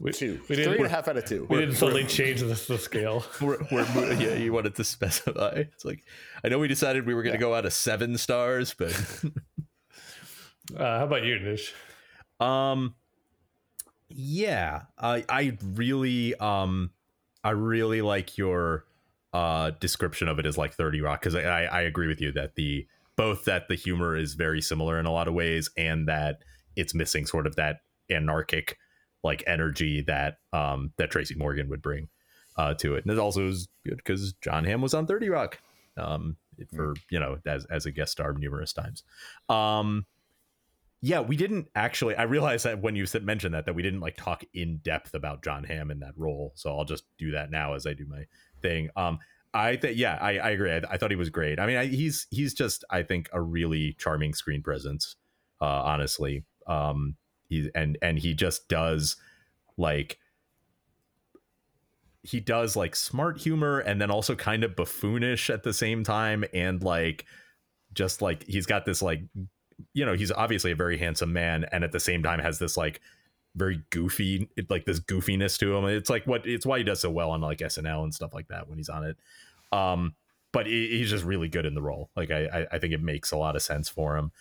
We, two. we didn't, and a half out of two. we didn't suddenly change the, the scale. [LAUGHS] We're, we're, yeah, you wanted to specify. It's like I know we decided we were going to go out of seven stars, but [LAUGHS] Uh, how about you, Nish? um, yeah, I I really um I really like your uh description of it as like Thirty Rock because I, I I agree with you that the both that the humor is very similar in a lot of ways and that it's missing sort of that anarchic like energy that um that Tracy Morgan would bring uh to it. And it also is good because Jon Hamm was on 30 Rock um for you know as as a guest star numerous times. Um yeah we didn't actually I realized that when you said mentioned that that we didn't like talk in depth about Jon Hamm in that role so I'll just do that now as I do my thing um I think yeah, I, I agree. I, I thought he was great. I mean, I, he's he's just I think a really charming screen presence. Uh, honestly, um, he and and he just does like he does like smart humor and then also kind of buffoonish at the same time and like just like he's got this like you know he's obviously a very handsome man and at the same time has this like very goofy like this goofiness to him. It's like what it's why he does so well on like snl and stuff like that when he's on it. Um but he, he's just really good in the role. Like I, I think it makes a lot of sense for him.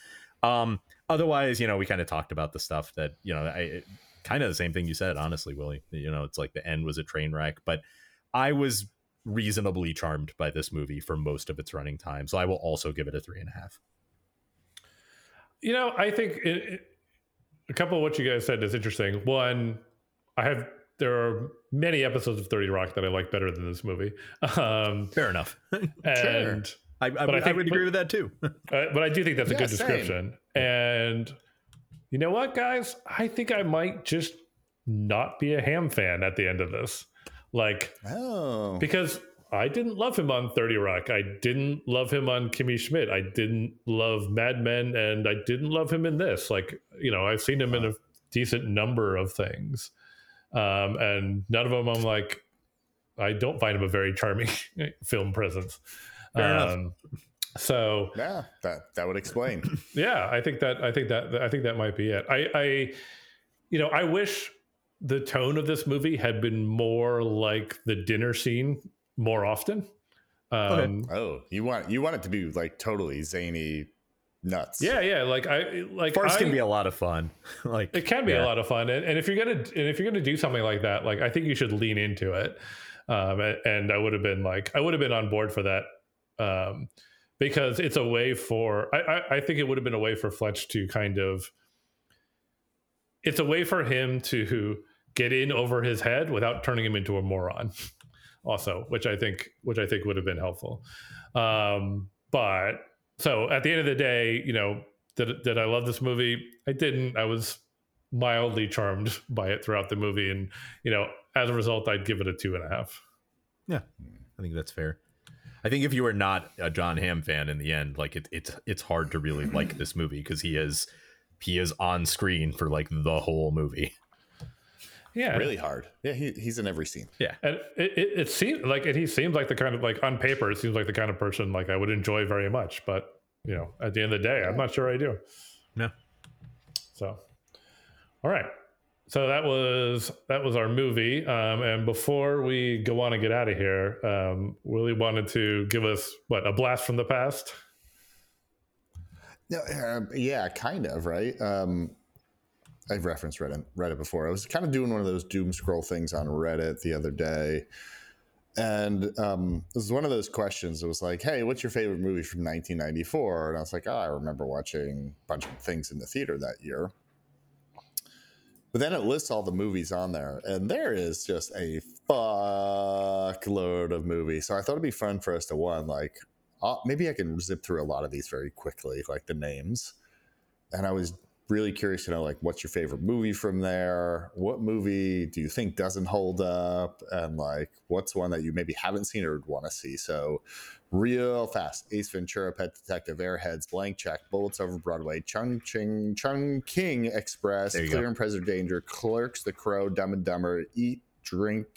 Um otherwise you know we kind of talked about the stuff that you know i kind of the same thing you said honestly willie. You know it's like the end was a train wreck but i was reasonably charmed by this movie for most of its running time so i will also give it a three and a half You know, I think it, it, a couple of what you guys said is interesting. One, I have there are many episodes of Thirty Rock that I like better than this movie, um, fair enough [LAUGHS] and I, I, But I I, think- would agree with that too [LAUGHS] uh, but I do think that's a Yeah, good same. description. And you know what, guys? I think I might just not be a Hamm fan at the end of this, like Oh, because I didn't love him on 30 Rock. I didn't love him on Kimmy Schmidt. I didn't love Mad Men, and I didn't love him in this. Like, you know, I've seen him in a decent number of things, um, and none of them I'm like, I don't find him a very charming [LAUGHS] film presence. Fair. Um, so yeah, that that would explain. [LAUGHS] yeah, I think that I think that I think that might be it. I, I you know, I wish the tone of this movie had been more like the dinner scene more often. Um, oh, you want you want it to be like totally zany, nuts. Yeah, yeah. Like I like Farce I, can be a lot of fun [LAUGHS] like it can be yeah. a lot of fun, and, and if you're gonna and if you're gonna do something like that, like I think you should lean into it. Um, and, and I would have been like I would have been on board for that. Um, because it's a way for I, I, I think it would have been a way for Fletch to kind of it's a way for him to get in over his head without turning him into a moron [LAUGHS] also which i think which i think would have been helpful. Um but so at the end of the day you know did, did i love this movie? I didn't. I was mildly charmed by it throughout the movie. And you know as a result i'd give it a two and a half. Yeah, I think that's fair. I think if you are not a Jon Hamm fan in the end, like it, it's it's hard to really like this movie because he is he is on screen for like the whole movie. [LAUGHS] yeah. really hard. Yeah, he, he's in every scene. Yeah, and it, it, it seems like and he seems like the kind of like on paper it seems like the kind of person like i would enjoy very much but you know at the end of the day i'm not sure i do. No, so all right. So that was that was our movie. Um, and before we go on and get out of here um, willie wanted to give us what a blast from the past? No, uh, yeah, kind of right. Um, I've referenced Reddit, Reddit before. I was kind of doing one of those doom scroll things on Reddit the other day, and um, it was one of those questions. It was like, "Hey, what's your favorite movie from 1994?" And I was like, "Oh, I remember watching a bunch of things in the theater that year." But then it lists all the movies on there, and there is just a fuckload of movies. So I thought it'd be fun for us to one like uh, maybe I can zip through a lot of these very quickly, like the names. And I was really curious to know, like, what's your favorite movie from there? What movie do you think doesn't hold up? And like, what's one that you maybe haven't seen or would want to see? So, real fast: Ace Ventura, Pet Detective, Airheads, Blank Check, Bullets Over Broadway, Chung Ching, Chung King Express, Clear go. and Present Danger, Clerks, The Crow, Dumb and Dumber, Eat. Drink,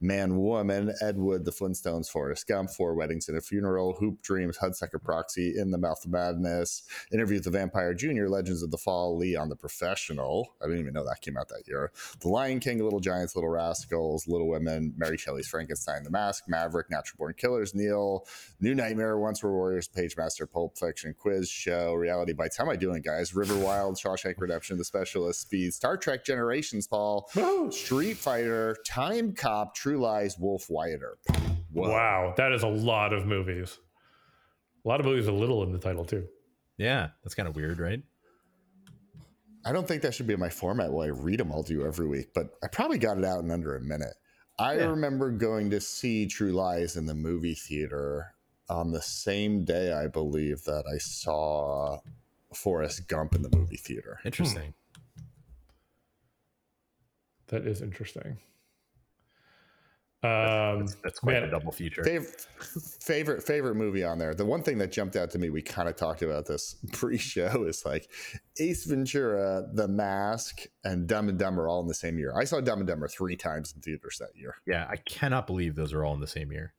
Man, Woman, Ed Wood, The Flintstones, Forrest Gump, Four Weddings and a Funeral, Hoop Dreams, Hudsucker Proxy, In the Mouth of Madness, Interview with the Vampire Jr., Legends of the Fall, Leon the Professional. I didn't even know that came out that year. The Lion King, Little Giants, Little Rascals, Little Women, Mary Shelley's Frankenstein, The Mask, Maverick, Natural Born Killers, Nell, New Nightmare, Once Were Warriors, Page Master, Pulp Fiction, Quiz Show, Reality Bites. How am I doing, guys? River Wild, Shawshank Redemption, The Specialist, Speed, Star Trek Generations, Paul, Street Fighter, Time Cop, True Lies, Wolf Wyatt. Whoa. Wow, that is a lot of movies. A lot of movies, a little in the title too. Yeah, that's kind of weird, right? I don't think that should be in my format while I read them all to you every week, but I probably got it out in under a minute. I Yeah. remember going to see True Lies in the movie theater on the same day, I believe, that I saw Forrest Gump in the movie theater. Interesting. Hmm. That is interesting. Um, That's, that's quite man, a double feature. Fav- favorite favorite movie on there. The one thing that jumped out to me, we kind of talked about this [LAUGHS] pre-show, is like Ace Ventura, The Mask, and Dumb and Dumber all in the same year. I saw Dumb and Dumber three times in theaters that year. Yeah, I cannot believe those are all in the same year.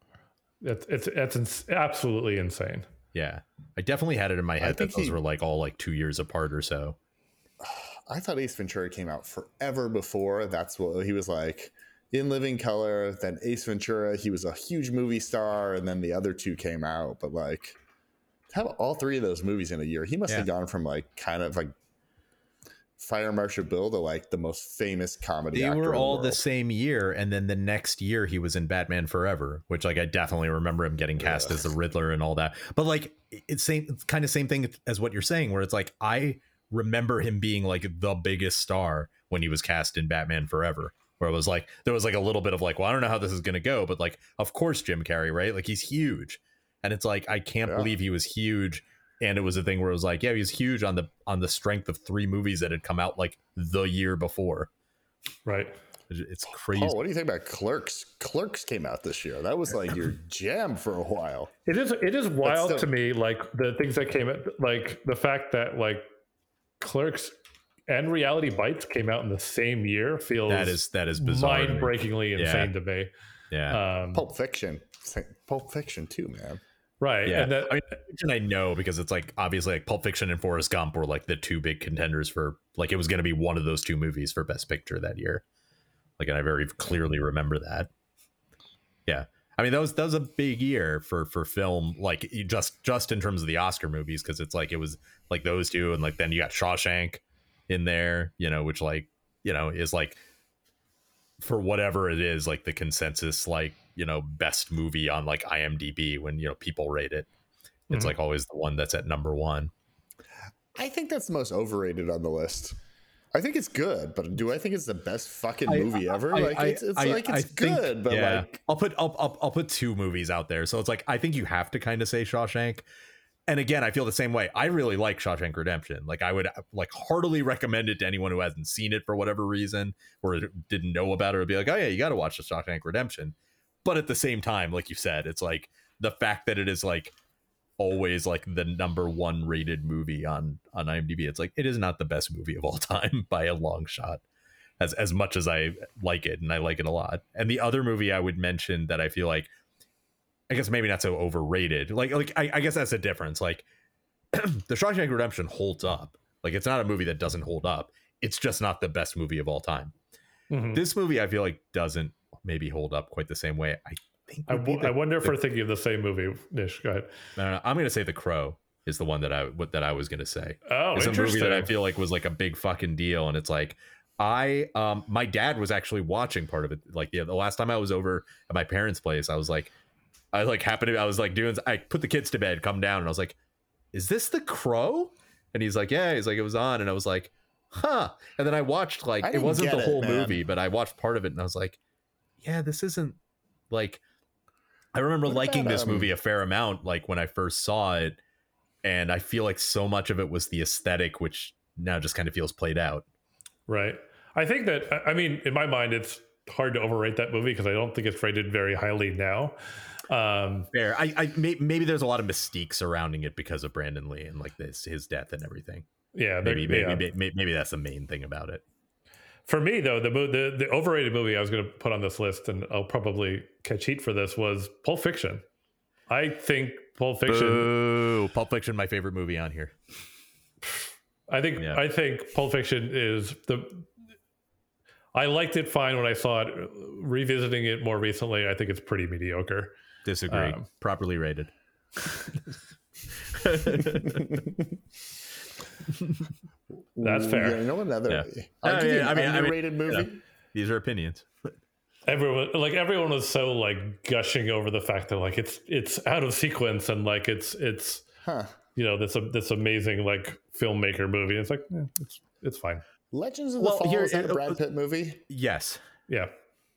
It's it's it's ins- absolutely insane. Yeah, I definitely had it in my head that those he- were like all like two years apart or so. [SIGHS] I thought Ace Ventura came out forever before. That's what he was like in Living Color. Then Ace Ventura, he was a huge movie star, and then the other two came out. But like, have all three of those movies in a year, he must have gone from like kind of like Fire Marshal Bill to like the most famous comedy. They actor were all the the same year, and then the next year he was in Batman Forever, which like I definitely remember him getting cast as the Riddler and all that. But like it's same, it's kind of same thing as what you're saying, where it's like I remember him being like the biggest star when he was cast in Batman Forever. Where it was like there was like a little bit of like, well, I don't know how this is gonna go, but like, of course Jim Carrey, right? Like he's huge, and it's like I can't Yeah. believe he was huge. And it was a thing where it was like, yeah, he was huge on the on the strength of three movies that had come out like the year before. Right. It's crazy. Oh, what do you think about Clerks? Clerks came out this year. That was like your [CLEARS THROAT] jam for a while. It is it is wild still- to me, like the things that came out, like the fact that like Clerks and Reality Bites came out in the same year feels That is that is bizarre. mind-breakingly Yeah. insane to me. Yeah. Um, Pulp Fiction, Pulp Fiction too, man. right, yeah. and that, I mean, I know because it's like obviously like Pulp Fiction and Forrest Gump were like the two big contenders for like it was going to be one of those two movies for Best Picture that year. Like, and I very clearly remember that. Yeah, I mean that was that was a big year for for film. Like just just in terms of the Oscar movies because it's like it was like those two and like then you got Shawshank in there, you know, which like you know is like for whatever it is like the consensus like you know best movie on like imdb when you know people rate it it's Mhm. like always the one that's at number one I think that's the most overrated on the list. I think it's good, but do I think it's the best fucking I- movie ever? I- like I- it's, it's I- like I it's think- good, but yeah. like i'll put I'll, I'll i'll put two movies out there so it's like i think you have to kind of say shawshank and again i feel the same way. I really like shawshank redemption. Like i would like heartily recommend it to anyone who hasn't seen it for whatever reason or didn't know about it. Would be like oh yeah you got to watch the shawshank redemption. But at the same time like you said it's like the fact that it is like always like the number one rated movie on on imdb it's like it is not the best movie of all [LAUGHS] time by a long shot as as much as i like it and i like it a lot. And the other movie i would mention that i feel like i guess maybe not so overrated like like i, I guess that's a difference like [CLEARS THROAT] the shawshank redemption holds up like it's not a movie that doesn't hold up it's just not the best movie of all time mhm. this movie i feel like doesn't maybe hold up quite the same way i think I, w- the- I wonder if the we're thinking of the same movie. Nish, go ahead. no, no, no, I'm gonna say The Crow is the one that I what that I was gonna say. Oh, it's a movie that I feel like was like a big fucking deal, and it's like I um my dad was actually watching part of it. Like yeah, the last time I was over at my parents' place, I was like, I like happened to I was like doing I put the kids to bed, come down, and I was like, is this The Crow? And he's like, yeah. He's like, it was on, and I was like, huh. And then I watched like I it wasn't the it, whole man. movie, but I watched part of it, and I was like, yeah, this isn't like. I remember What liking about, this um, movie a fair amount, like when I first saw it, and I feel like so much of it was the aesthetic, which now just kind of feels played out. Right. I think that I- I mean, in my mind, it's hard to overrate that movie because I don't think it's rated very highly now. Um, Fair. I, I may, maybe there's a lot of mystique surrounding it because of Brandon Lee and like this his death and everything. yeah, Maybe maybe yeah. maybe, maybe that's the main thing about it. For me, though, the, the the overrated movie I was going to put on this list, and I'll probably catch heat for this, was Pulp Fiction. I think Pulp Fiction. Boo. Pulp Fiction, my favorite movie on here. [SIGHS] I think Yeah. I think Pulp Fiction is the. I liked it fine when I saw it. Revisiting it more recently, I think it's pretty mediocre. Disagree. Um, Properly rated. [LAUGHS] That's fair. Yeah, you know another. Yeah. I'll Uh, give you yeah, an I mean- I mean, underrated movie. know. These are opinions. [LAUGHS] Everyone like everyone was so like gushing over the fact that like it's it's out of sequence and like it's it's Huh. you know this this amazing like filmmaker movie. It's like eh, it's it's fine. Legends of the Well, Fall here- is that a uh, Brad Pitt movie? Yes. Yeah,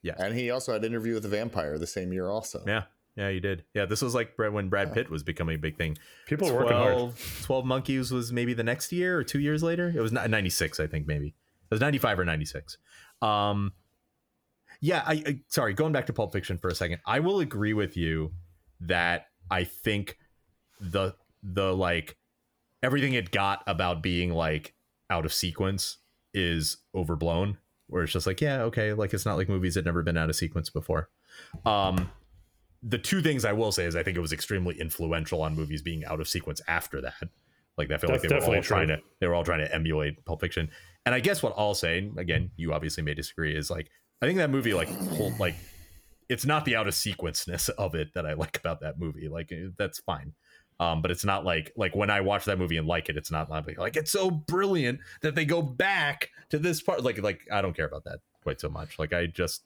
Yeah. And he also had an Interview with the Vampire the same year, also. Yeah. Yeah, you did. Yeah, this was like when Brad Pitt was becoming a big thing. people are working hard. 12, 12 Monkeys was maybe the next year or two years later. It was ni- 96, I think, maybe. It was 95 or 96. Um, yeah, I, I sorry, going back to Pulp Fiction for a second. I will agree with you that I think the the like everything it got about being like out of sequence is overblown. Where it's just like, yeah, okay, like it's not like movies had never been out of sequence before. Um, the two things I will say is I think it was extremely influential on movies being out of sequence after that. Like I feel like they were all definitely trying to they were all trying to emulate Pulp Fiction. And I guess what I'll say, and again, you obviously may disagree, is like I think that movie like hold, like it's not the out of sequenceness of it that I [LAUGHS] like about that movie. Like eh, that's fine. Um, but it's not like like when I watch that movie and like it, it's not like like it's so brilliant that they go back to this part. Like like I don't care about that quite so much. Like I just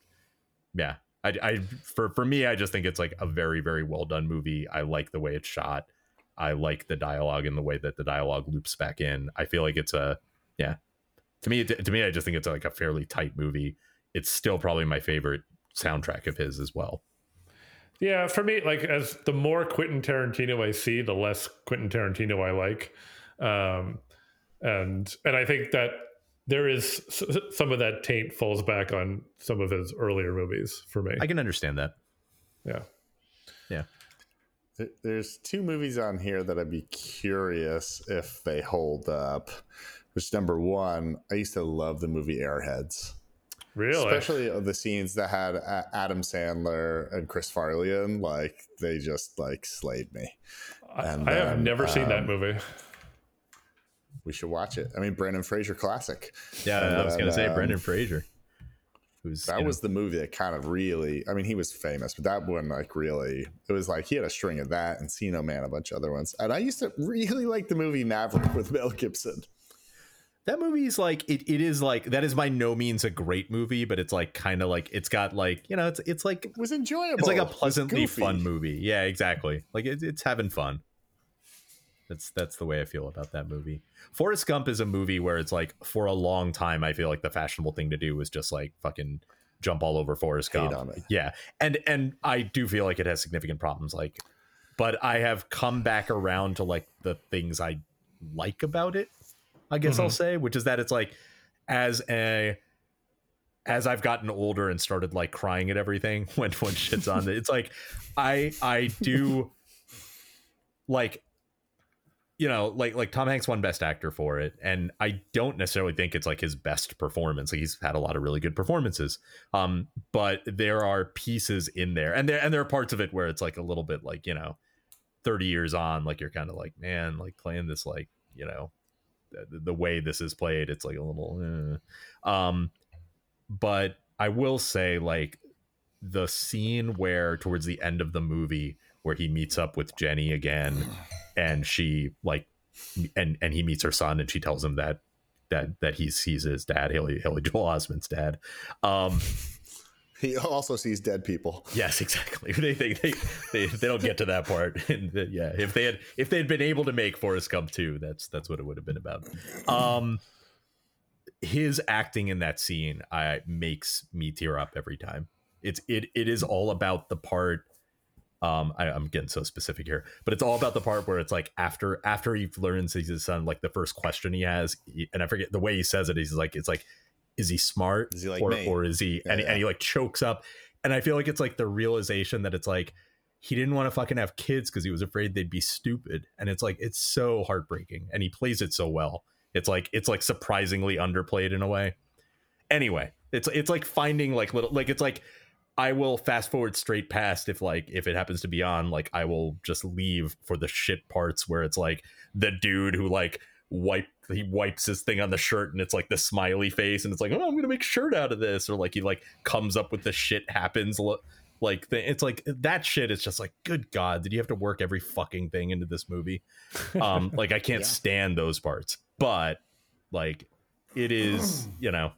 yeah. I, I for for me, I just think it's like a very very well done movie. I like the way it's shot. I like the dialogue and the way that the dialogue loops back in. I feel like it's a yeah. To me, to me, I just think it's like a fairly tight movie. It's still probably my favorite soundtrack of his as well. Yeah, for me, like as the more Quentin Tarantino I see, the less Quentin Tarantino I like, um, and and I think that there is some of that taint falls back on some of his earlier movies for me. I can understand that. yeah, Yeah. There's two movies on here that I'd be curious if they hold up. Which number one, I used to love the movie Airheads, really. especially the scenes that had Adam Sandler and Chris Farley in. Like they just like slayed me. I, and I have then, never seen that um, movie. We should watch it. I mean, Brendan Fraser classic. Yeah, And I was gonna say um, Brendan Fraser, who's That you know, was the movie that kind of really. I mean, he was famous, but that one like really. It was like he had a string of that, Encino Man, a bunch of other ones. And I used to really like the movie Maverick with Mel Gibson. that movie's like it, it is like that is by no means a great movie, but it's like kind of like it's got like you know it's it's like It was enjoyable. it's like a pleasantly fun movie. Yeah, exactly. Like it, it's having fun. That's that's the way I feel about that movie. Forrest Gump is a movie where it's like for a long time I feel like the fashionable thing to do was just like fucking jump all over Forrest Hate Gump. on it. Yeah, and and I do feel like it has significant problems. Like, but I have come back around to like the things I like about it. I guess I'll mm-hmm. say, which is that it's like as a as I've gotten older and started like crying at everything [LAUGHS] when when shit's on it, it's like I I do like you know like like Tom Hanks won Best Actor for it, and I don't necessarily think it's like his best performance. Like he's had a lot of really good performances, um, but there are pieces in there, and there and there are parts of it where it's like a little bit like you know, thirty years on, like you're kind of like man, like playing this like you know, the, the way this is played, it's like a little, eh. um, but I will say like the scene where towards the end of the movie where he meets up with Jenny again and she like and and he meets her son and she tells him that that that he sees his dad Haley Haley Joel Osment's dad. Um He also sees dead people. yes exactly. [LAUGHS] They they they, they, they don't get to that part. [LAUGHS] And the- yeah if they had if they had been able to make Forrest Gump 2 that's that's what it would have been about. Um his acting in that scene I makes me tear up every time. It's it it is all about the part um I, i'm getting so specific here but it's all about the part where it's like after after he learns he's his son like the first question he has he- and i forget the way he says it he's like it's like is he smart Is he like or, or is he Yeah, and, yeah. and he like chokes up. And i feel like it's like the realization that it's like he didn't want to fucking have kids because he was afraid they'd be stupid. And it's like it's so heartbreaking and he plays it so well. It's like it's like surprisingly underplayed in a way. Anyway, it's it's like finding like little like it's like I will fast forward straight past if like if it happens to be on like I will just leave for the shit parts where it's like the dude who like wipe he wipes his thing on the shirt and it's like the smiley face and it's like oh I'm gonna make shirt out of this or like he like comes up with the shit happens like it's like that shit is just like good god did you have to work every fucking thing into this movie um like I can't [LAUGHS] yeah. stand those parts but like it is [CLEARS THROAT] you know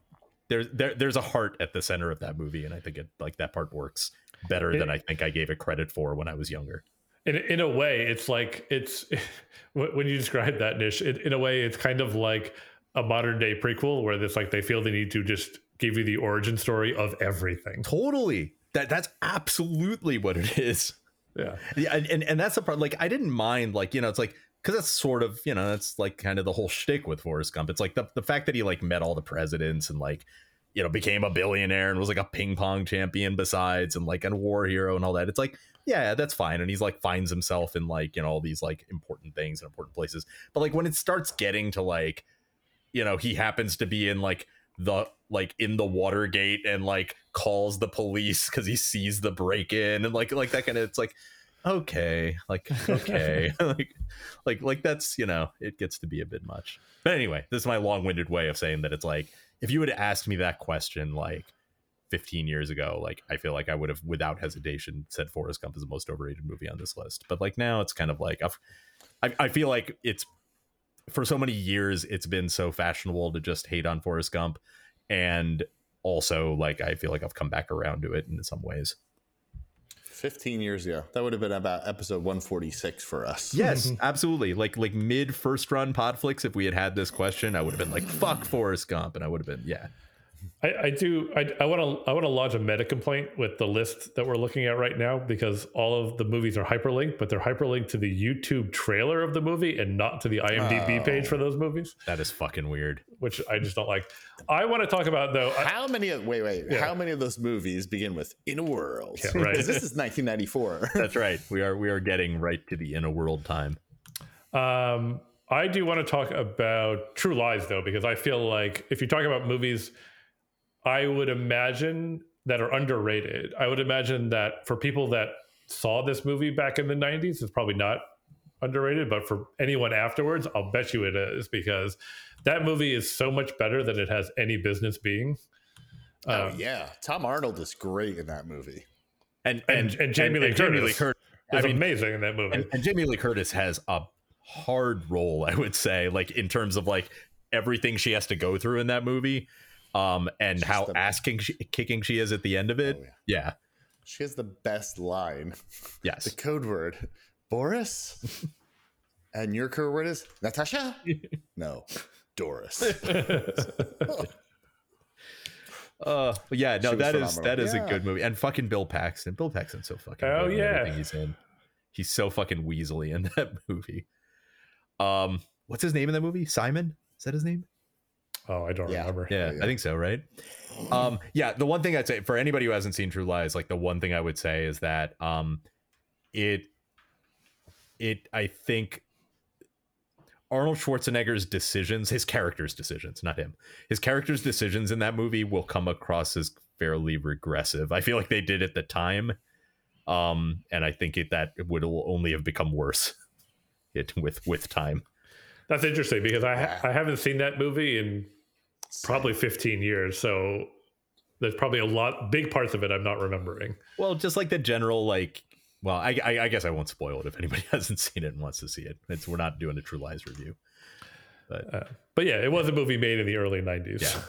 there's there, there's a heart at the center of that movie and i think it like that part works better it, than i think i gave it credit for when i was younger. In, in a way it's like it's [LAUGHS] when you describe that Nish it, in a way it's kind of like a modern day prequel where it's like they feel they need to just give you the origin story of everything. Totally. That that's absolutely what it is. Yeah. Yeah and, and, and that's the part like i didn't mind like you know it's like because that's sort of you know that's like kind of the whole shtick with Forrest Gump. It's like the the fact that he like met all the presidents and like you know became a billionaire and was like a ping pong champion besides and like a war hero and all that. It's like yeah, that's fine. And he's like finds himself in like you know all these like important things and important places. But like when it starts getting to like you know he happens to be in like the like in the Watergate and like calls the police because he sees the break in and like like that kind of it's like okay like okay [LAUGHS] like like like that's you know it gets to be a bit much. But anyway this is my long-winded way of saying that it's like if you would have asked me that question like 15 years ago like i feel like i would have without hesitation said forrest gump is the most overrated movie on this list. But like now it's kind of like I've, I, I feel like it's for so many years it's been so fashionable to just hate on forrest gump. And also like i feel like i've come back around to it in some ways 15 years ago. That would have been about episode 146 for us. [LAUGHS] Yes, absolutely. Like like mid first run Podflix, if we had had this question, I would have been like, fuck Forrest Gump. And I would have been, yeah. I, I do. I want to. I want to lodge a meta complaint with the list that we're looking at right now because all of the movies are hyperlinked, but they're hyperlinked to the YouTube trailer of the movie and not to the IMDb oh, page for those movies. That is fucking weird. Which I just don't like. I want to talk about though. How many? Of, wait, wait. Yeah. How many of those movies begin with "In a World"? Yeah, right. this is 1994. [LAUGHS] That's right. We are we are getting right to the "In a World" time. Um, I do want to talk about True Lies though, because I feel like if you talk about movies I would imagine that are underrated. I would imagine that for people that saw this movie back in the 90s, it's probably not underrated, but for anyone afterwards, I'll bet you it is because that movie is so much better than it has any business being. Oh, um, yeah. Tom Arnold is great in that movie. And and, and, and Jamie, Lee, and Curtis Lee Curtis is I mean, amazing in that movie. And, and Jamie Lee Curtis has a hard role, I would say, like in terms of like everything she has to go through in that movie um, and She's how ass kicking she is at the end of it. Oh, yeah. yeah. She has the best line. Yes. the code word, Boris. [LAUGHS] and your code word is Natasha? [LAUGHS] no, Doris. [LAUGHS] uh yeah no that is that is yeah. a good movie and fucking bill paxton bill paxton's so fucking oh yeah he's in he's so fucking weaselly in that movie um what's his name in that movie simon is that his name Oh, I don't yeah. remember. Yeah, yeah, I think so, right? Um, yeah, the one thing I'd say for anybody who hasn't seen True Lies, like the one thing I would say is that um it it I think Arnold Schwarzenegger's decisions, his character's decisions, not him. His character's decisions in that movie will come across as fairly regressive. I feel like they did at the time. Um, and I think it that it would only have become worse [LAUGHS] it with with time. That's interesting because I ha- I haven't seen that movie in probably 15 years. So there's probably a lot, big parts of it I'm not remembering. Well, just like the general, like, well, I, I, I guess I won't spoil it if anybody [LAUGHS] hasn't seen it and wants to see it. It's, we're not doing a True Lies review. But, uh, but yeah, it was a movie made in the early 90s. Yeah.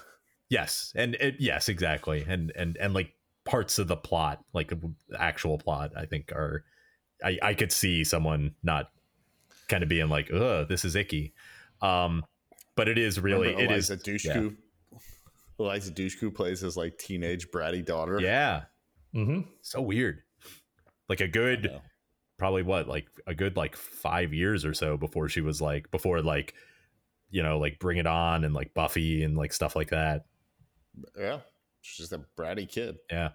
Yes. And it, yes, exactly. And, and, and like parts of the plot, like the actual plot, I think are, I, I could see someone not kind of being like, "Ugh, this is icky." Um, but it is really Remember it Eliza is Dushku. Yeah. Eliza Dushku plays his like teenage bratty daughter. Yeah, mm-hmm. so weird. Like a good, probably what like a good like five years or so before she was like before like you know like Bring It On and like Buffy and like stuff like that. Yeah, she's just a bratty kid. Yeah.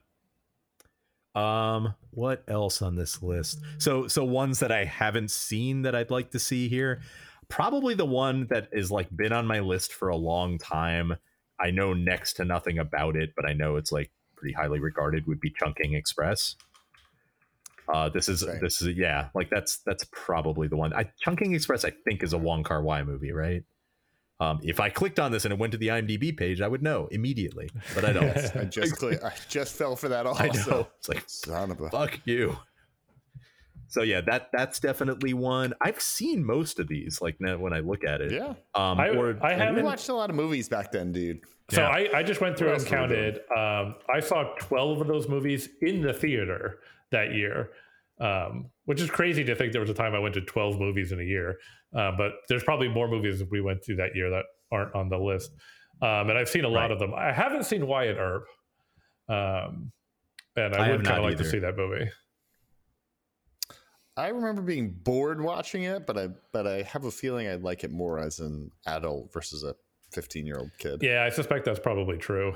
Um, what else on this list? So, so ones that I haven't seen that I'd like to see here. Probably the one that is like been on my list for a long time. I know next to nothing about it, but I know it's like pretty highly regarded. Would be Chungking Express. Uh, this is Same. this is yeah, like that's that's probably the one. I, Chungking Express, I think, is a Wong Kar Wai movie, right? Um, if I clicked on this and it went to the IMDb page, I would know immediately, but I don't. I just cli- I just fell for that also. I know. It's like Son of a. fuck you. So yeah, that that's definitely one. I've seen most of these. Like now when I look at it, Yeah. Um, I- or I haven't- watched a lot of movies back then, dude. So Yeah. I, I just went through and else were we doing? counted. Um, I saw 12 of those movies in the theater that year, um, which is crazy to think there was a time I went to 12 movies in a year. Uh, but there's probably more movies we went to that year that aren't on the list. Um, and I've seen a lot Right. of them. I haven't seen Wyatt Earp. Um, and I, I would kind of like to see that movie. I remember being bored watching it, but I but I have a feeling I'd like it more as an adult versus a 15 year old kid. Yeah, I suspect that's probably true.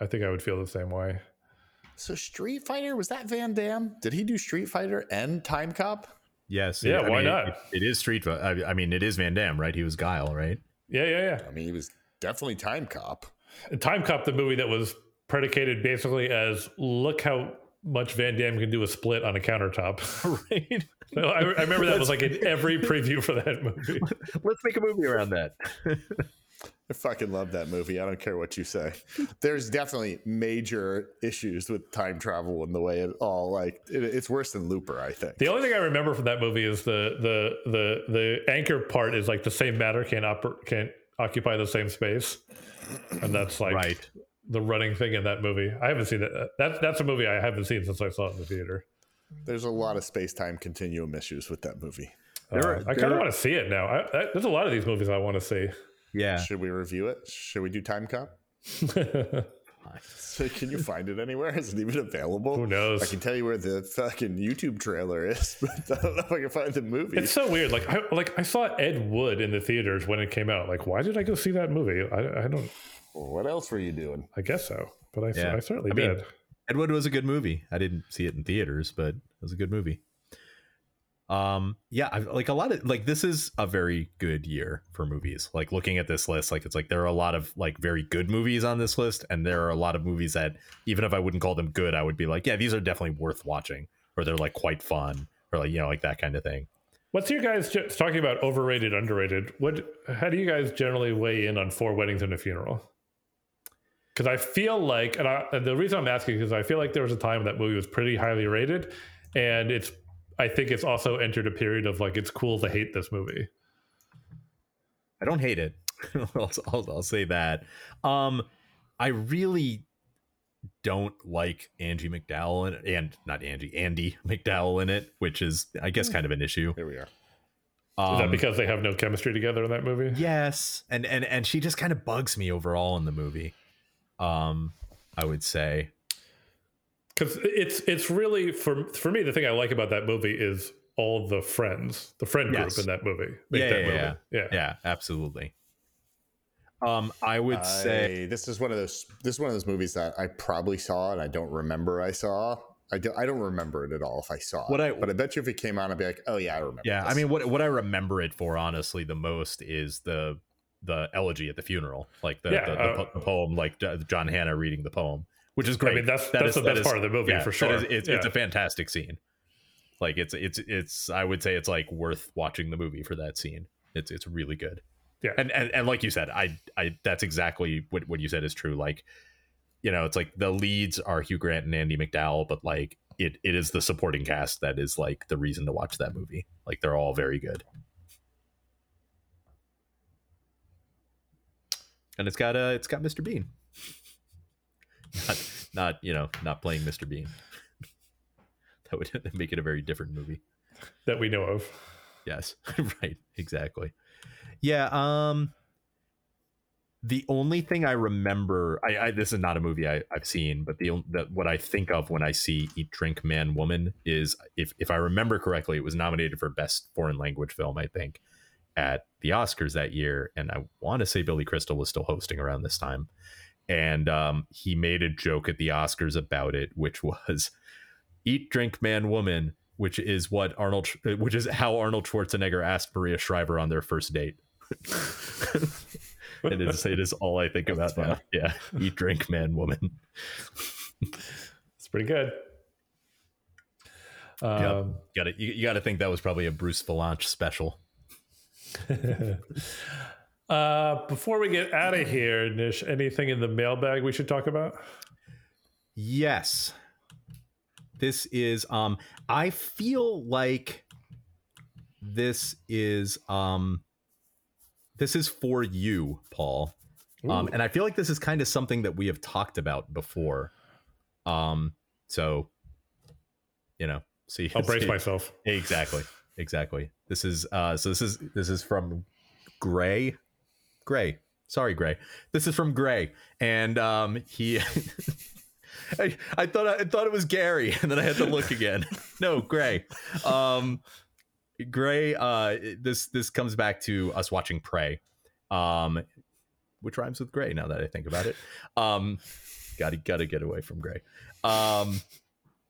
I think I would feel the same way. So Street Fighter was that Van Damme? Did he do Street Fighter and Time Cop? yes, Yeah, I why mean, not? it- it is Street. Fi- I, I mean, it is Van Damme, right? He was Guile, right? Yeah, yeah, yeah. I mean, he was definitely Time Cop. And Time Cop, the movie that was predicated basically as look how much Van Damme can do a split on a countertop. [LAUGHS] right. [LAUGHS] So I, I remember that was like in [LAUGHS] every preview for that movie. Let's make a movie around that. I fucking love that movie. I don't care what you say. There's definitely major issues with time travel and the way it all like it, it's worse than Looper, I think. The only thing I remember from that movie is the the the the anchor part is like the same matter can't oper- can't occupy the same space, and that's like right. The running thing in that movie. I haven't seen it. That that's a movie I haven't seen since I saw it in the theater. There's a lot of space time continuum issues with that movie. There Uh, are- I kind of want to see it now. I, I, there's a lot of these movies I want to see. Yeah. Should we review it? Should we do Time Cop? [LAUGHS] So can you find it anywhere? Is it even available? Who knows? I can tell you where the fucking YouTube trailer is, [LAUGHS] but I don't know if I can find the movie. It's so weird. Like I like I saw Ed Wood in the theaters when it came out. Like why did I go see that movie? I, I don't. What else were you doing? I guess so, but I, Yeah. I certainly I mean, did. Ed Wood was a good movie. I didn't see it in theaters, but it was a good movie. Um, yeah, I, like a lot of like this is a very good year for movies. Like looking at this list, like it's like there are a lot of like very good movies on this list, and there are a lot of movies that even if I wouldn't call them good, I would be like, yeah, these are definitely worth watching, or they're like quite fun, or like you know like that kind of thing. What's your guys just talking about overrated, underrated? What? How do you guys generally weigh in on four weddings and a funeral? Because I feel like, and, I, and the reason I'm asking is because I feel like there was a time that movie was pretty highly rated, and it's. I think it's also entered a period of like it's cool to hate this movie. I don't hate it. [LAUGHS] I'll, I'll, I'll say that. Um, I really don't like Angie MacDowell in it, and not Angie, Andie MacDowell in it, which is, I guess, kind of an issue. Here we are. Is that Um, because they have no chemistry together in that movie? yes, and and and she just kind of bugs me overall in the movie. Um, I would say, because it's it's really for for me the thing I like about that movie is all the friends, the friend group Yes. in that movie. Yeah, that yeah, movie. yeah. yeah. yeah, absolutely. Um, I would say, I- this is one of those. This is one of those movies that I probably saw and I don't remember I saw. I don't. I don't remember it at all if I saw What it. I- but I bet you if it came on, I'd be like, oh yeah, I remember. yeah. I mean, what what I remember it for, honestly, the most is the the elegy at the funeral, like the Yeah, the, the, uh, the poem, like John Hannah reading the poem, which is great. I mean that's That that's is- the best is- part of the movie yeah, for sure. is- it's, it's a fantastic scene. Like it's it's it's I would say it's like worth watching the movie for that scene. It's it's really good. Yeah. And and, and like you said, I I that's exactly what what you said is true. Like you know, it's like the leads are Hugh Grant and Andie MacDowell, but like it it is the supporting cast that is like the reason to watch that movie. Like they're all very good. And it's got uh it's got Mr. Bean. not not, you know, not playing Mr. Bean. [LAUGHS] that would [LAUGHS] make it a very different movie. that we know of. Yes, [LAUGHS] right, exactly. Yeah, um the only thing I remember, I, I this is not a movie I, I've seen, but the, the what I think of when I see Eat, Drink, Man, Woman is, if if I remember correctly, it was nominated for Best Foreign Language Film, I think, at the Oscars that year, and I want to say Billy Crystal was still hosting around this time, and um, he made a joke at the Oscars about it, which was Eat, Drink, Man, Woman, which is what Arnold, which is how Arnold Schwarzenegger asked Maria Shriver on their first date. And [LAUGHS] it is it is all I think about now. Yeah, [LAUGHS] eat, drink, man, woman. it's pretty good. Um, got it. You, you got to think that was probably a Bruce Vilanch special. [LAUGHS] uh, before we get out of here, Nish, anything in the mailbag we should talk about? Yes. This is um I feel like this is um this is for you, Paul. Um and I feel like this is kind of something that we have talked about before. Um so you know, see I'll [LAUGHS] brace see, myself. Exactly. Exactly. This is uh so this is this is from Gray. Gray. Sorry, Gray. This is from Gray. And um he [LAUGHS] I, I thought I, I, thought it was Gary, [LAUGHS] and then I had to look again. [LAUGHS] no, Gray. Um, Gray. Uh, this this comes back to us watching Prey, um, which rhymes with Gray. Now that I think about it, um, gotta gotta get away from Gray. Um,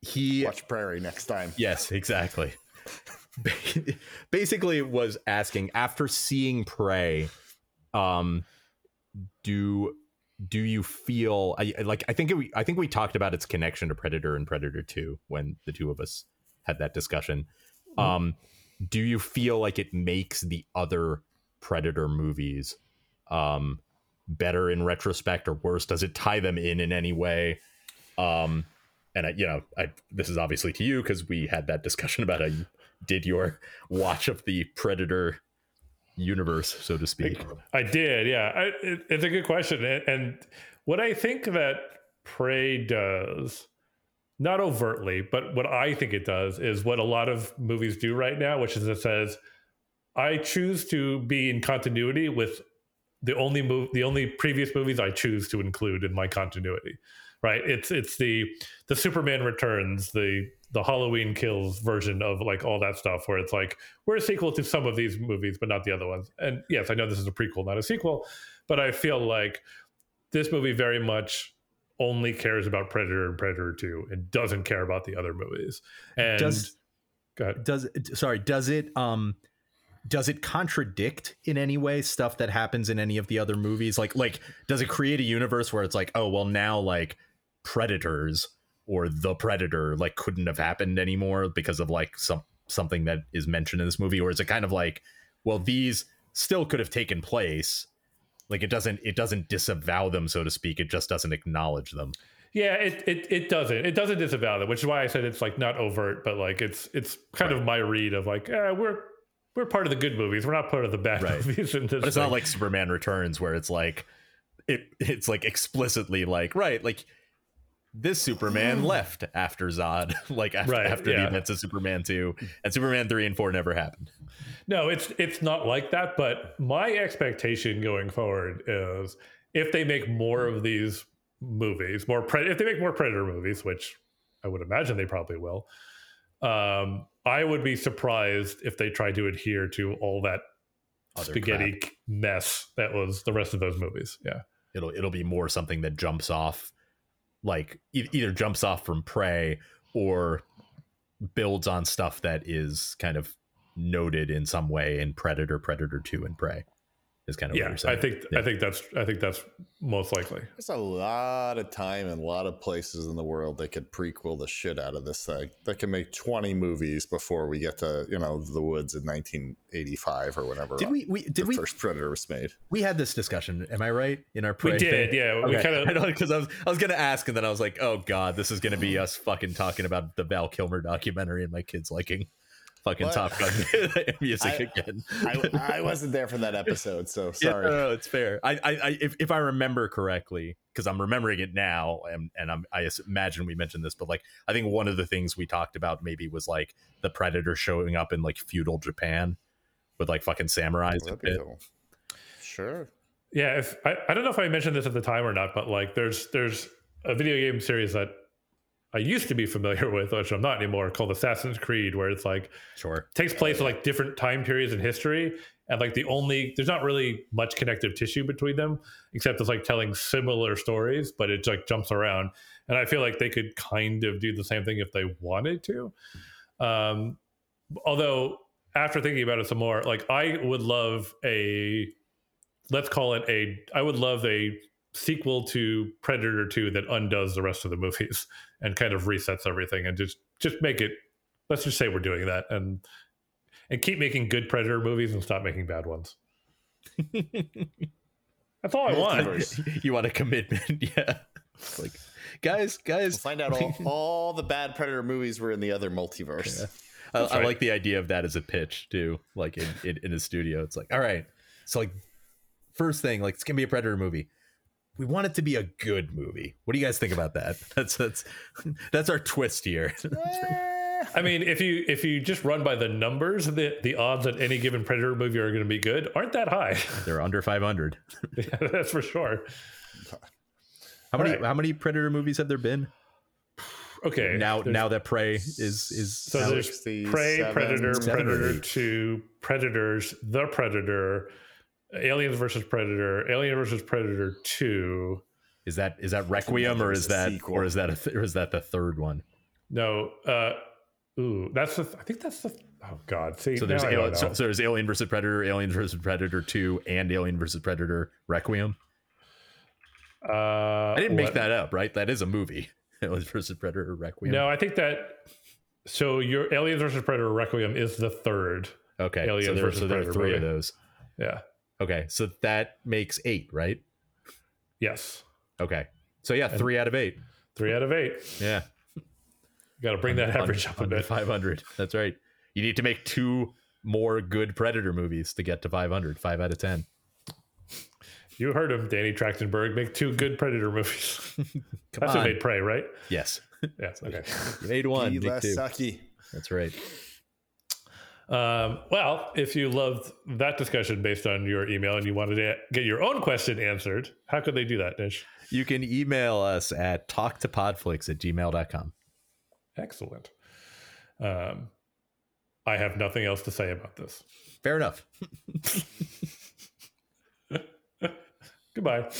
he watch Prairie next time. Yes, exactly. [LAUGHS] Basically, was asking after seeing Prey, um, do do you feel I, like I think it, I think we talked about its connection to Predator and Predator 2 when the two of us had that discussion. Mm-hmm. Um, do you feel like it makes the other Predator movies um, better in retrospect or worse? Does it tie them in in any way? Um, and I, you know, I, this is obviously to you because we had that discussion about you did your watch of the Predator universe, so to speak? I did, yeah. I, it, it's a good question, and, and what I think that Prey does, not overtly, but what I think it does is what a lot of movies do right now, which is it says, I choose to be in continuity with the only move, the only previous movies I choose to include in my continuity. Right? It's it's the the Superman Returns, the the Halloween Kills version of like all that stuff, where it's like we're a sequel to some of these movies, but not the other ones. And yes, I know this is a prequel, not a sequel, but I feel like this movie very much only cares about Predator and Predator Two, and doesn't care about the other movies. And does does sorry does it um does it contradict in any way stuff that happens in any of the other movies like like does it create a universe where it's like oh well now like predators or the predator like couldn't have happened anymore because of like some something that is mentioned in this movie or is it kind of like well these still could have taken place like it doesn't it doesn't disavow them so to speak it just doesn't acknowledge them yeah it it, it doesn't it doesn't disavow them which is why i said it's like not overt but like it's it's kind right. of my read of like eh, we're we're part of the good movies we're not part of the bad right. movies but it's thing. not like superman returns where it's like it it's like explicitly like right like this Superman left after Zod, [LAUGHS] like after, right, after yeah. the events of Superman 2 and Superman 3 and 4 never happened. No, it's it's not like that, but my expectation going forward is if they make more of these movies, more pre- if they make more Predator movies, which I would imagine they probably will, um, I would be surprised if they try to adhere to all that Other spaghetti crap. mess that was the rest of those movies. Yeah. It'll it'll be more something that jumps off like e- either jumps off from prey or builds on stuff that is kind of noted in some way in predator predator 2 and prey is kind of yeah. I think yeah. I think that's I think that's most likely. There's a lot of time and a lot of places in the world that could prequel the shit out of this thing. That can make 20 movies before we get to you know the woods in 1985 or whatever. Did we? we did we first Predator was made? We had this discussion. Am I right in our? we did. Thing? Yeah. Okay. We kind [LAUGHS] of because I was I was gonna ask and then I was like, oh god, this is gonna be us fucking talking about the Val Kilmer documentary and my kids liking fucking what? Top Gun [LAUGHS] [LAUGHS] music I, again. I, I, wasn't there for that episode, so [LAUGHS] sorry. Yeah, no, it's fair. I, I, if, if I remember correctly, because I'm remembering it now, and, and I'm, I imagine we mentioned this, but like I think one of the things we talked about maybe was like the Predator showing up in like feudal Japan with like fucking samurais. Cool. Sure. Yeah, if I, I don't know if I mentioned this at the time or not, but like there's there's a video game series that I used to be familiar [LAUGHS] with, which I'm not anymore, called Assassin's Creed, where it's like sure takes place in like different time periods in history, and like the only there's not really much connective tissue between them, except it's like telling similar stories, but it like jumps around, and I feel like they could kind of do the same thing if they wanted to. Um, although after thinking about it some more, like I would love a let's call it a. I would love a sequel to Predator Two that undoes the rest of the movies [LAUGHS] and kind of resets everything and just just make it. Let's just say we're doing that and and keep making good Predator movies and stop making bad ones. [LAUGHS] That's all I want. [LAUGHS] You want a commitment? [LAUGHS] yeah. Like, guys, We'll guys, find out all, all the bad Predator movies were in the other multiverse. I, That's I like the idea of that as a pitch too. Like in, in in a studio, it's like, all right, so like first thing, like it's gonna be a Predator movie. We want it to be a good movie. What do you guys think about that? [LAUGHS] That's that's that's our twist here. [LAUGHS] Eh. I mean, if you if you just run by the numbers, the the odds that any given Predator movie are going to be good aren't that high. [LAUGHS] They're under 500. Yeah, That's for sure. How many Right. how many Predator movies have there been? Okay. now there's- now that Prey is is so out? there's 67, Prey, Predator, seven Predator eight. Two, Predators, The Predator, Aliens versus Predator, Alien versus Predator Two. is that is that Requiem or is that sequel. or is that a th- or is that the third one? No, uh, ooh, that's the. I think that's the. Oh God, see, So there's now Alien, so, so there's Alien versus Predator, Alien versus Predator 2 and Alien versus Predator Requiem. uh, I didn't make what- that up, right? That is a movie. [LAUGHS] Alien versus Predator Requiem. No, I think that. So your Aliens versus Predator Requiem is the third. Okay. Aliens so there, versus so there are Predator three of those. Yeah. Okay. So that makes eight, right? Yes. Okay. So yeah, three out of eight. Three out of eight. Yeah. Got to bring that average up a bit. 500. That's right. You need to make two more good Predator movies to get to 500. Five out of 10. You heard him, Danny Trachtenberg. Make two good Predator movies. [LAUGHS] That's on. what made Prey, right? yes. Yeah. Okay. [LAUGHS] You made one. Be Make less two. That's right. Um, well, if you loved that discussion based on your email and you wanted to get your own question answered, how could they do that, Nish? You can email us at talktopodflix at gmail.com. Excellent. Um, I have nothing else to say about this. Fair enough. [LAUGHS] Goodbye.